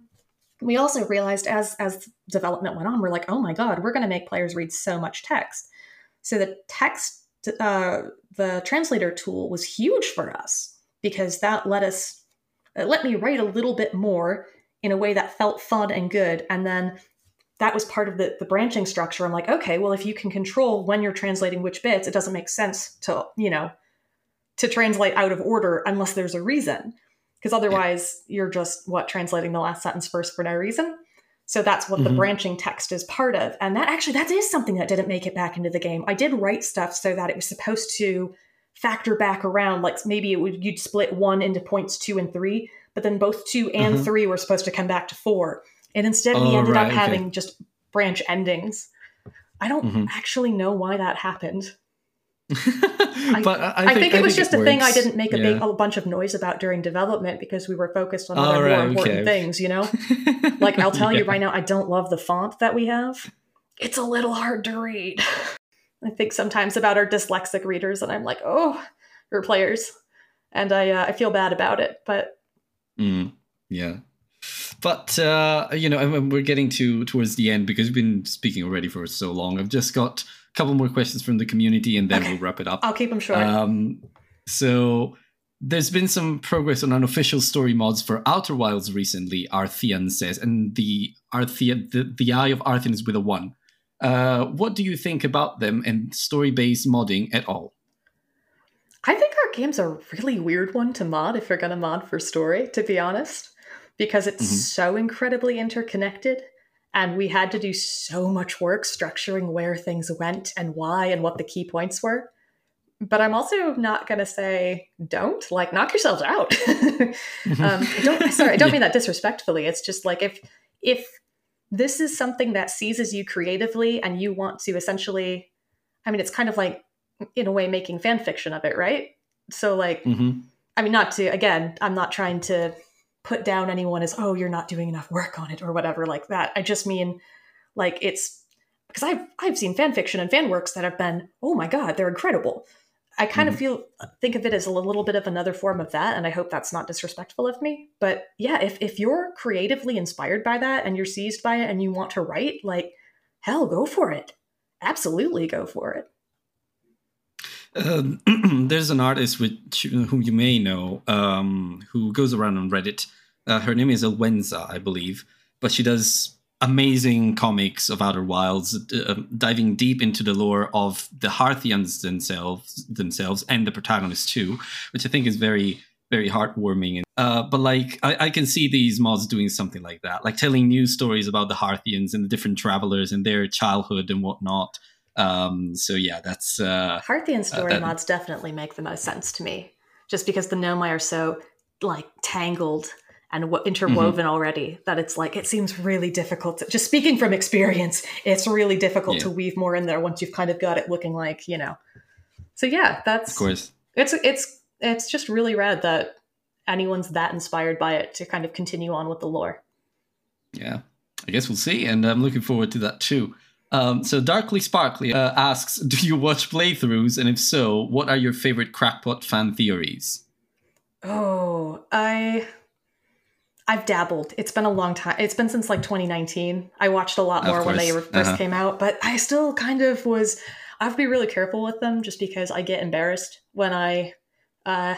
we also realized as as development went on, we're like, oh my god, we're going to make players read so much text. So the text, uh, the translator tool was huge for us because that let us it let me write a little bit more in a way that felt fun and good. And then that was part of the, the branching structure. I'm like, okay, well, if you can control when you're translating which bits, it doesn't make sense to, you know, to translate out of order unless there's a reason. Because otherwise, you're just what translating the last sentence first for no reason. So that's what the Mhm. branching text is part of. And that actually that is something that didn't make it back into the game. I did write stuff so that it was supposed to factor back around like maybe it would you'd split one into points two and three but then both two and Mhm. three were supposed to come back to four and instead we Oh, ended right, up okay. having just branch endings i don't Mhm. actually know why that happened [LAUGHS] but I, i, think, it was just a thing i didn't make a big a bunch of noise about during development because we were focused on other right, more important okay. things you know? [LAUGHS] Like i'll tell you right now i don't love the font that we have. It's a little hard to read. [LAUGHS] I think sometimes about our dyslexic readers and i'm like oh or players. And i uh, i feel bad about it but Mm, yeah. But uh, you know, we're getting to towards the end because we've been speaking already for so long. I've just got couple more questions from the community, and then Okay. we'll wrap it up. i'll keep them short Um, so there's been some progress on unofficial story mods for Outer Wilds recently. Arthean says, and the Arthean, the, the Eye of Arthean is with a one. Uh, what do you think about them and story-based modding at all? I think our game's a really weird one to mod if you're going to mod for story, to be honest, because it's Mhm. so incredibly interconnected. And we had to do so much work structuring where things went and why and what the key points were. But I'm also not going to say don't, like, knock yourselves out. [LAUGHS] um, I don't, sorry, I don't [LAUGHS] mean that disrespectfully. It's just like if, if this is something that seizes you creatively and you want to essentially, I mean, it's kind of like, in a way, making fan fiction of it, right? So, like, hmm I mean, not to, again, I'm not trying to put down anyone as, oh, you're not doing enough work on it or whatever like that. I just mean, like, it's because I've, I've seen fan fiction and fan works that have been, oh my God, they're incredible. I kind Mhm. of feel, think of it as a little bit of another form of that. And I hope that's not disrespectful of me. But yeah, if, if you're creatively inspired by that and you're seized by it and you want to write, like, hell, go for it. Absolutely go for it. Um, [CLEARS THROAT] there's an artist which whom you may know um, who goes around on Reddit. Uh, her name is Elwensa, I believe, but she does amazing comics of Outer Wilds, uh, diving deep into the lore of the Hearthians themselves, themselves, and the protagonist too, which I think is very, very heartwarming. Uh, but like, I, I can see these mods doing something like that, like telling new stories about the Hearthians and the different travelers and their childhood and whatnot. Um, so yeah, that's uh, Hearthian story that- mods definitely make the most sense to me, just because the Nomai are so like tangled and w- interwoven already that it's like it seems really difficult to, just speaking from experience it's really difficult Yeah. to weave more in there once you've kind of got it looking like you know so yeah that's Of course. it's it's it's just really rad that anyone's that inspired by it to kind of continue on with the lore Yeah, I guess we'll see, and I'm looking forward to that too. Um, so Darkly Sparkly uh, asks, "Do you watch playthroughs, and if so, what are your favorite crackpot fan theories?" Oh, I I've dabbled. It's been a long time. It's been since like 2019. I watched a lot more when they first Uh-huh. came out, but I still kind of was I have to be really careful with them just because I get embarrassed when I uh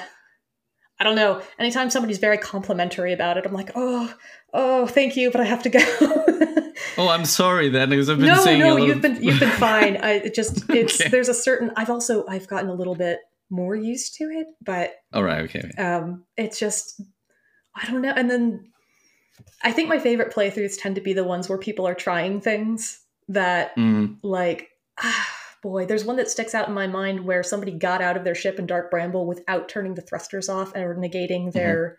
I don't know. Anytime somebody's very complimentary about it, I'm like, "Oh, oh, thank you, but I have to go." [LAUGHS] Oh, I'm sorry then, because I've been no, saying no, lot you've been you've been [LAUGHS] fine. I it just [LAUGHS] it's Okay. there's a certain I've also I've gotten a little bit more used to it, but All right, okay. um it's just i don't know and then i think my favorite playthroughs tend to be the ones where people are trying things that Mm, like ah, boy there's one that sticks out in my mind where somebody got out of their ship in dark bramble without turning the thrusters off or negating their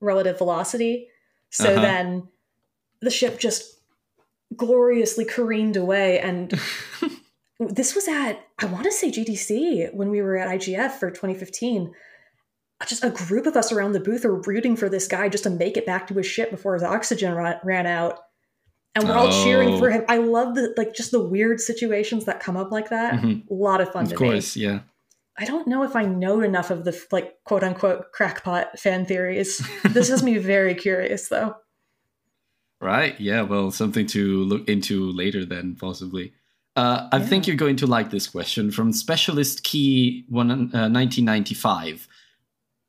relative velocity so Uh-huh. then the ship just gloriously careened away. And [LAUGHS] this was at i want to say gdc when we were at igf for 2015 just a group of us around the booth are rooting for this guy just to make it back to his ship before his oxygen ran, ran out. And we're all cheering for Oh. him. I love the like just the weird situations that come up like that. Mhm. a lot of fun of course, me. yeah. i don't know if i know enough of the like quote unquote crackpot fan theories. [LAUGHS] This has me very curious though Right. Yeah. Well, something to look into later, then possibly. Uh, I think you're going to like this question from Specialist Key one, uh, 1995.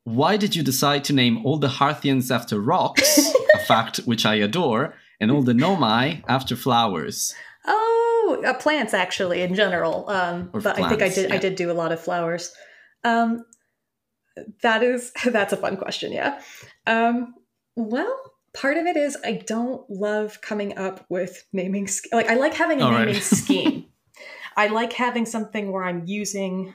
Why did you decide to name all the Hearthians after rocks, a [LAUGHS] fact which I adore, and all the Nomai after flowers? Oh, uh, plants actually in general. Um, but I think I plants, did. I did do a lot of flowers. Um, that is [LAUGHS] that's a fun question. Yeah. Um, well, part of it is I don't love coming up with naming. Like I like having a All right. naming [LAUGHS] scheme. I like having something where I'm using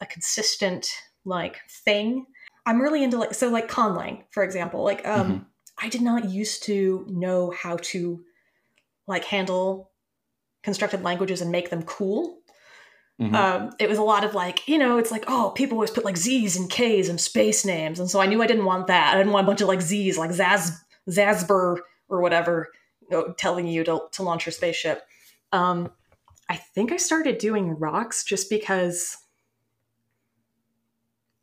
a consistent like thing. I'm really into like so like conlang, for example. Like um Mhm. I did not used to know how to like handle constructed languages and make them cool. Mhm. Um, it was a lot of like, you know, it's like, oh, people always put like Z's and K's and space names. And so I knew I didn't want that. I didn't want a bunch of like Z's, like Zaz, Zazber or whatever, you know, telling you to, to launch your spaceship. Um, I think I started doing rocks just because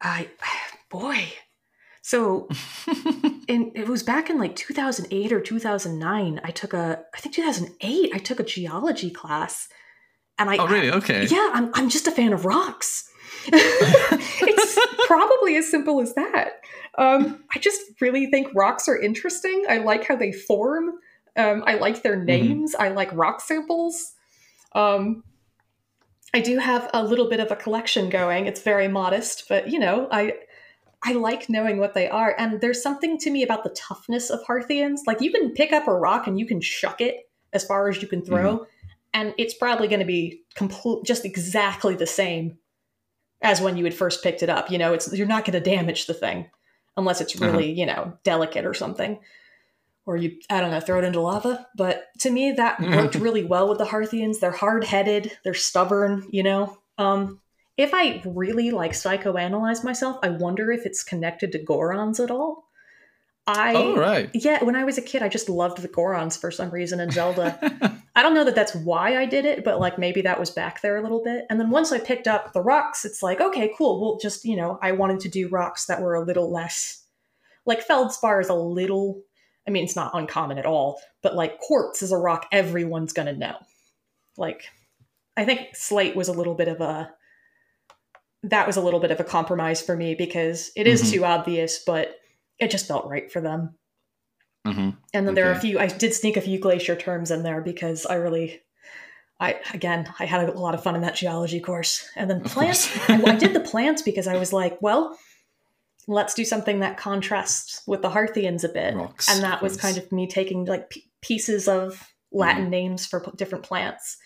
I, [SIGHS] boy. So [LAUGHS] in it was back in like 2008 or 2009 i took a i think 2008 i took a geology class and i oh, really? Okay. yeah i'm, I'm just a fan of rocks [LAUGHS] [LAUGHS] it's probably as simple as that um, i just really think rocks are interesting. I like how they form. Um, i like their names. I like rock samples. Um, i do have a little bit of a collection going. It's very modest but you know i I like knowing what they are. And there's something to me about the toughness of Hearthians. Like you can pick up a rock and you can shuck it as far as you can throw, and it's probably going to be complete, just exactly the same as when you had first picked it up. You know, it's you're not going to damage the thing unless it's really you know delicate or something, or you I don't know throw it into lava. But to me, that worked really well with the Hearthians. They're hard headed, they're stubborn. You know, um, if I really like psychoanalyze myself, I wonder if it's connected to Gorons at all. I oh, right. yeah, when I was a kid, I just loved the Gorons for some reason in Zelda. I don't know that that's why I did it, but like maybe that was back there a little bit. And then once I picked up the rocks, it's like, okay, cool. Well, just, you know, I wanted to do rocks that were a little less like feldspar is a little, I mean, it's not uncommon at all, but like quartz is a rock everyone's going to know. Like, I think slate was a little bit of a, that was a little bit of a compromise for me because it is Mhm. too obvious, but it just felt right for them. hmm And then there are a few. I did sneak a few glacier terms in there because I really, I again, I had a lot of fun in that geology course. And then plants. I, I did the plants because I was like, well, let's do something that contrasts with the Hearthians a bit. Rocks, and that was kind of me taking like p- pieces of Latin names for p- different plants,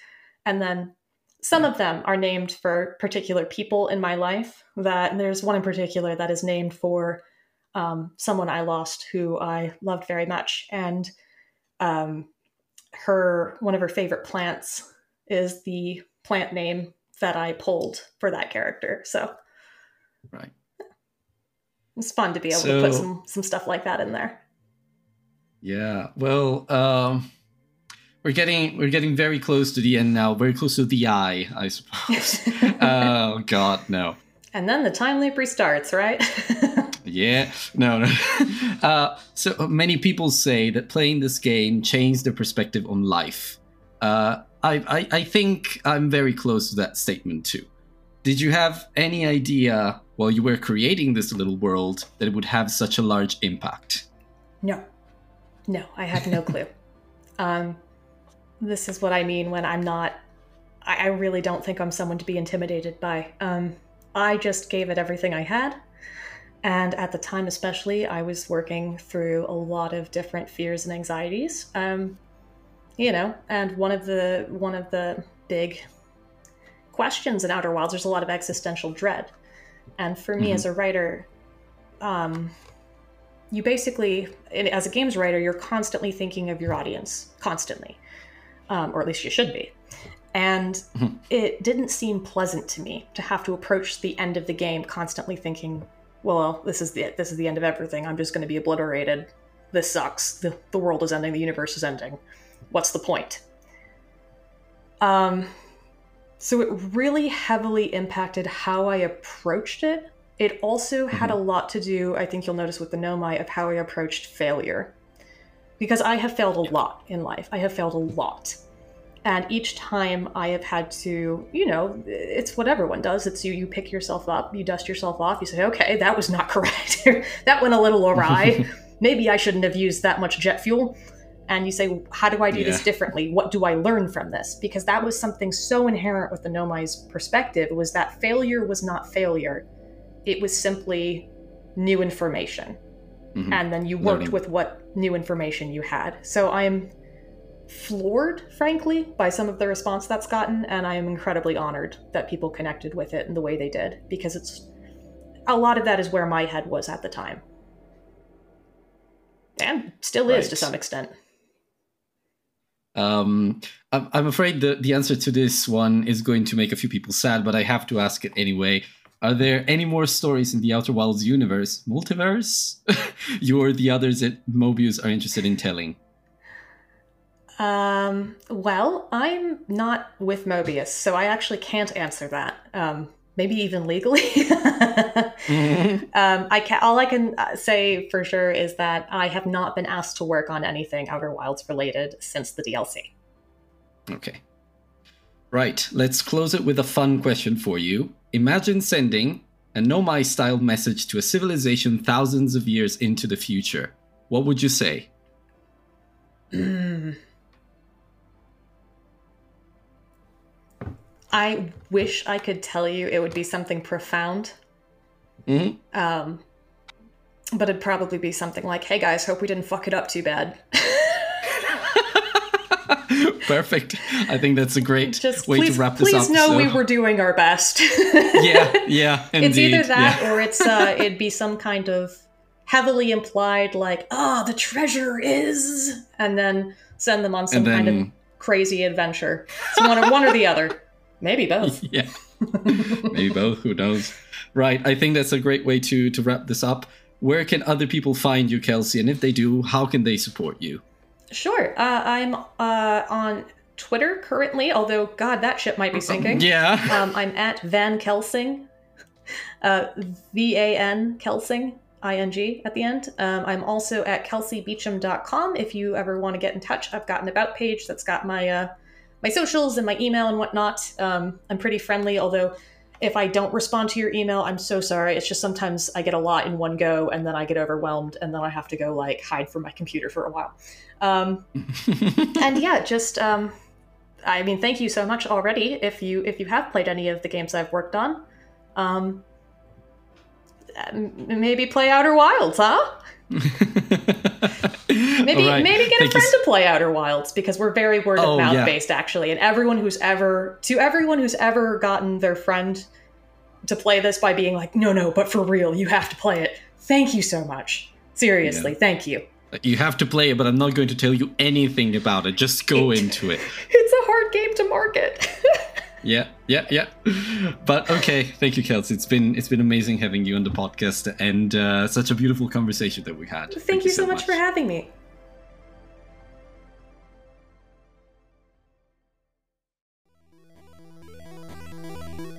and then some of them are named for particular people in my life. That and there's one in particular that is named for um, someone I lost who I loved very much, and um, her one of her favorite plants is the plant name that I pulled for that character. So, right, it's fun to be able So- to put some some stuff like that in there. Yeah. Well, um, we're getting we're getting very close to the end now. Very close to the eye, I suppose. [LAUGHS] oh God, no. and then the time loop restarts, right? [LAUGHS] Yeah, no, no. [LAUGHS] Uh, so many people say that playing this game changed their perspective on life. Uh, I, I, I think I'm very close to that statement too. Did you have any idea while you were creating this little world that it would have such a large impact? No, no, I had no clue. [LAUGHS] um, this is what I mean when I'm not. I, I really don't think I'm someone to be intimidated by. Um, I just gave it everything I had, and at the time, especially, I was working through a lot of different fears and anxieties. Um, you know, and one of the one of the big questions in Outer Wilds, there's a lot of existential dread, and for me Mhm. as a writer, um, you basically as a games writer you're constantly thinking of your audience constantly um, or at least you should be and Mhm. it didn't seem pleasant to me to have to approach the end of the game constantly thinking well this is the this is the end of everything. I'm just going to be obliterated. This sucks. The, the world is ending. The universe is ending. What's the point? Um so it really heavily impacted how i approached it. It also had a lot to do, I think you'll notice with the Nomai, of how I approached failure. Because I have failed a lot in life. I have failed a lot. And each time I have had to, you know, it's what everyone does. It's you, you pick yourself up, you dust yourself off, you say, okay, that was not [LAUGHS] correct. [LAUGHS] that went a little awry. [LAUGHS] Maybe I shouldn't have used that much jet fuel. And you say, how do I do this differently? What do I learn from this? Because that was something so inherent with the Nomai's perspective was that failure was not failure it was simply new information Mhm. and then you worked Learning. with what new information you had so i'm floored frankly by some of the response that's gotten and i am incredibly honored that people connected with it in the way they did because it's a lot of that is where my head was at the time and still is to some extent Um, I'm, I'm afraid the, the answer to this one is going to make a few people sad, but I have to ask it anyway. Are there any more stories in the Outer Wilds universe, multiverse, [LAUGHS] you or the others that Mobius are interested in telling? Um, well, I'm not with Mobius, so I actually can't answer that. Um, maybe even legally. [LAUGHS] um, I can all I can uh, say for sure is that I have not been asked to work on anything Outer Wilds related since the DLC. Okay. Right, let's close it with a fun question for you. Imagine sending a Nomai style message to a civilization thousands of years into the future. What would you say? I wish I could tell you it would be something profound. Mhm. Um, but it'd probably be something like, "Hey guys, hope we didn't fuck it up too bad." [LAUGHS] Perfect. I think that's a great Just way please, to wrap this up. please know so- we were doing our best. [LAUGHS] yeah, yeah, indeed. [LAUGHS] it's either that yeah. or it's uh it'd be some kind of heavily implied like ah the treasure is and then send them on some And kind of crazy adventure It's one or, one or the other maybe [LAUGHS] both yeah, maybe both. Who knows? Right. I think that's a great way to to wrap this up. Where can other people find you, Kelsey? And if they do, how can they support you? sure uh, i'm uh on twitter currently although god that ship might be sinking Yeah. um, i'm at van kelsing uh, v-a-n kelsing ing at the end um, i'm also at kelseybeachum.com if you ever want to get in touch i've got an about page that's got my uh, my socials and my email and whatnot. Um, i'm pretty friendly although if i don't respond to your email i'm so sorry. It's just sometimes i get a lot in one go and then i get overwhelmed and then i have to go like hide from my computer for a while. Um, [LAUGHS] and yeah just um, i mean thank you so much already if you if you have played any of the games i've worked on. Um, maybe play outer wilds huh [LAUGHS] maybe right. maybe get Thank a you friend to play outer wilds because we're very word Oh, of mouth yeah. based actually and everyone who's ever to everyone who's ever gotten their friend to play this by being like no no but for real you have to play it thank you so much. Seriously, Yeah. thank you. You have to play it, but I'm not going to tell you anything about it. Just go It- into it. [LAUGHS] It's a hard game to market. [LAUGHS] Yeah, yeah, yeah. But okay, thank you, Kelsey. It's been it's been amazing having you on the podcast and uh, such a beautiful conversation that we had. thank, you so much for having me.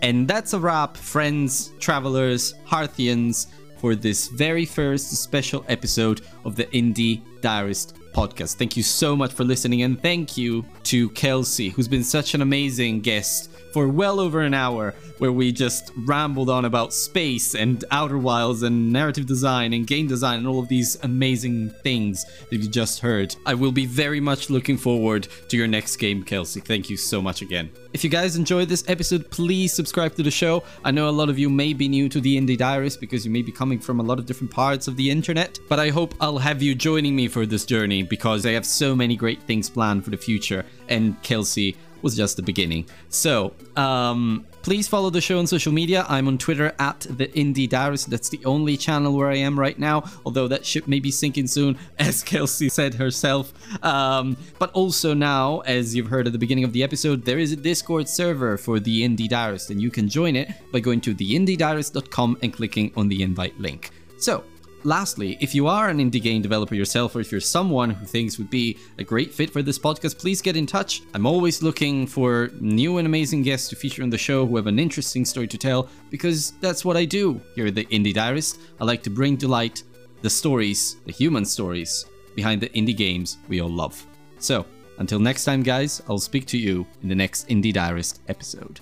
And that's a wrap, friends, travelers, Hearthians, for this very first special episode of the Indie Diarist podcast. Thank you so much for listening, and thank you to Kelsey, who's been such an amazing guest for well over an hour, where we just rambled on about space and Outer Wilds and narrative design and game design and all of these amazing things that you just heard. I will be very much looking forward to your next game, Kelsey. Thank you so much again. If you guys enjoyed this episode, please subscribe to the show. I know a lot of you may be new to the Indie Diarist because you may be coming from a lot of different parts of the internet, but I hope I'll have you joining me for this journey because I have so many great things planned for the future, and Kelsey was just the beginning. So, um, please follow the show on social media. I'm on Twitter at the Indie Diarist. That's the only channel where I am right now, although that ship may be sinking soon, [LAUGHS] as Kelsey said herself. Um, but also now, as you've heard at the beginning of the episode, there is a Discord server for the Indie Diarist, and you can join it by going to theindiediarist.com and clicking on the invite link. So, Lastly, if you are an indie game developer yourself, or if you're someone who thinks would be a great fit for this podcast, please get in touch. I'm always looking for new and amazing guests to feature on the show who have an interesting story to tell, because that's what I do here at the Indie Diarist. I like to bring to light the stories, the human stories, behind the indie games we all love. So, until next time, guys, I'll speak to you in the next Indie Diarist episode.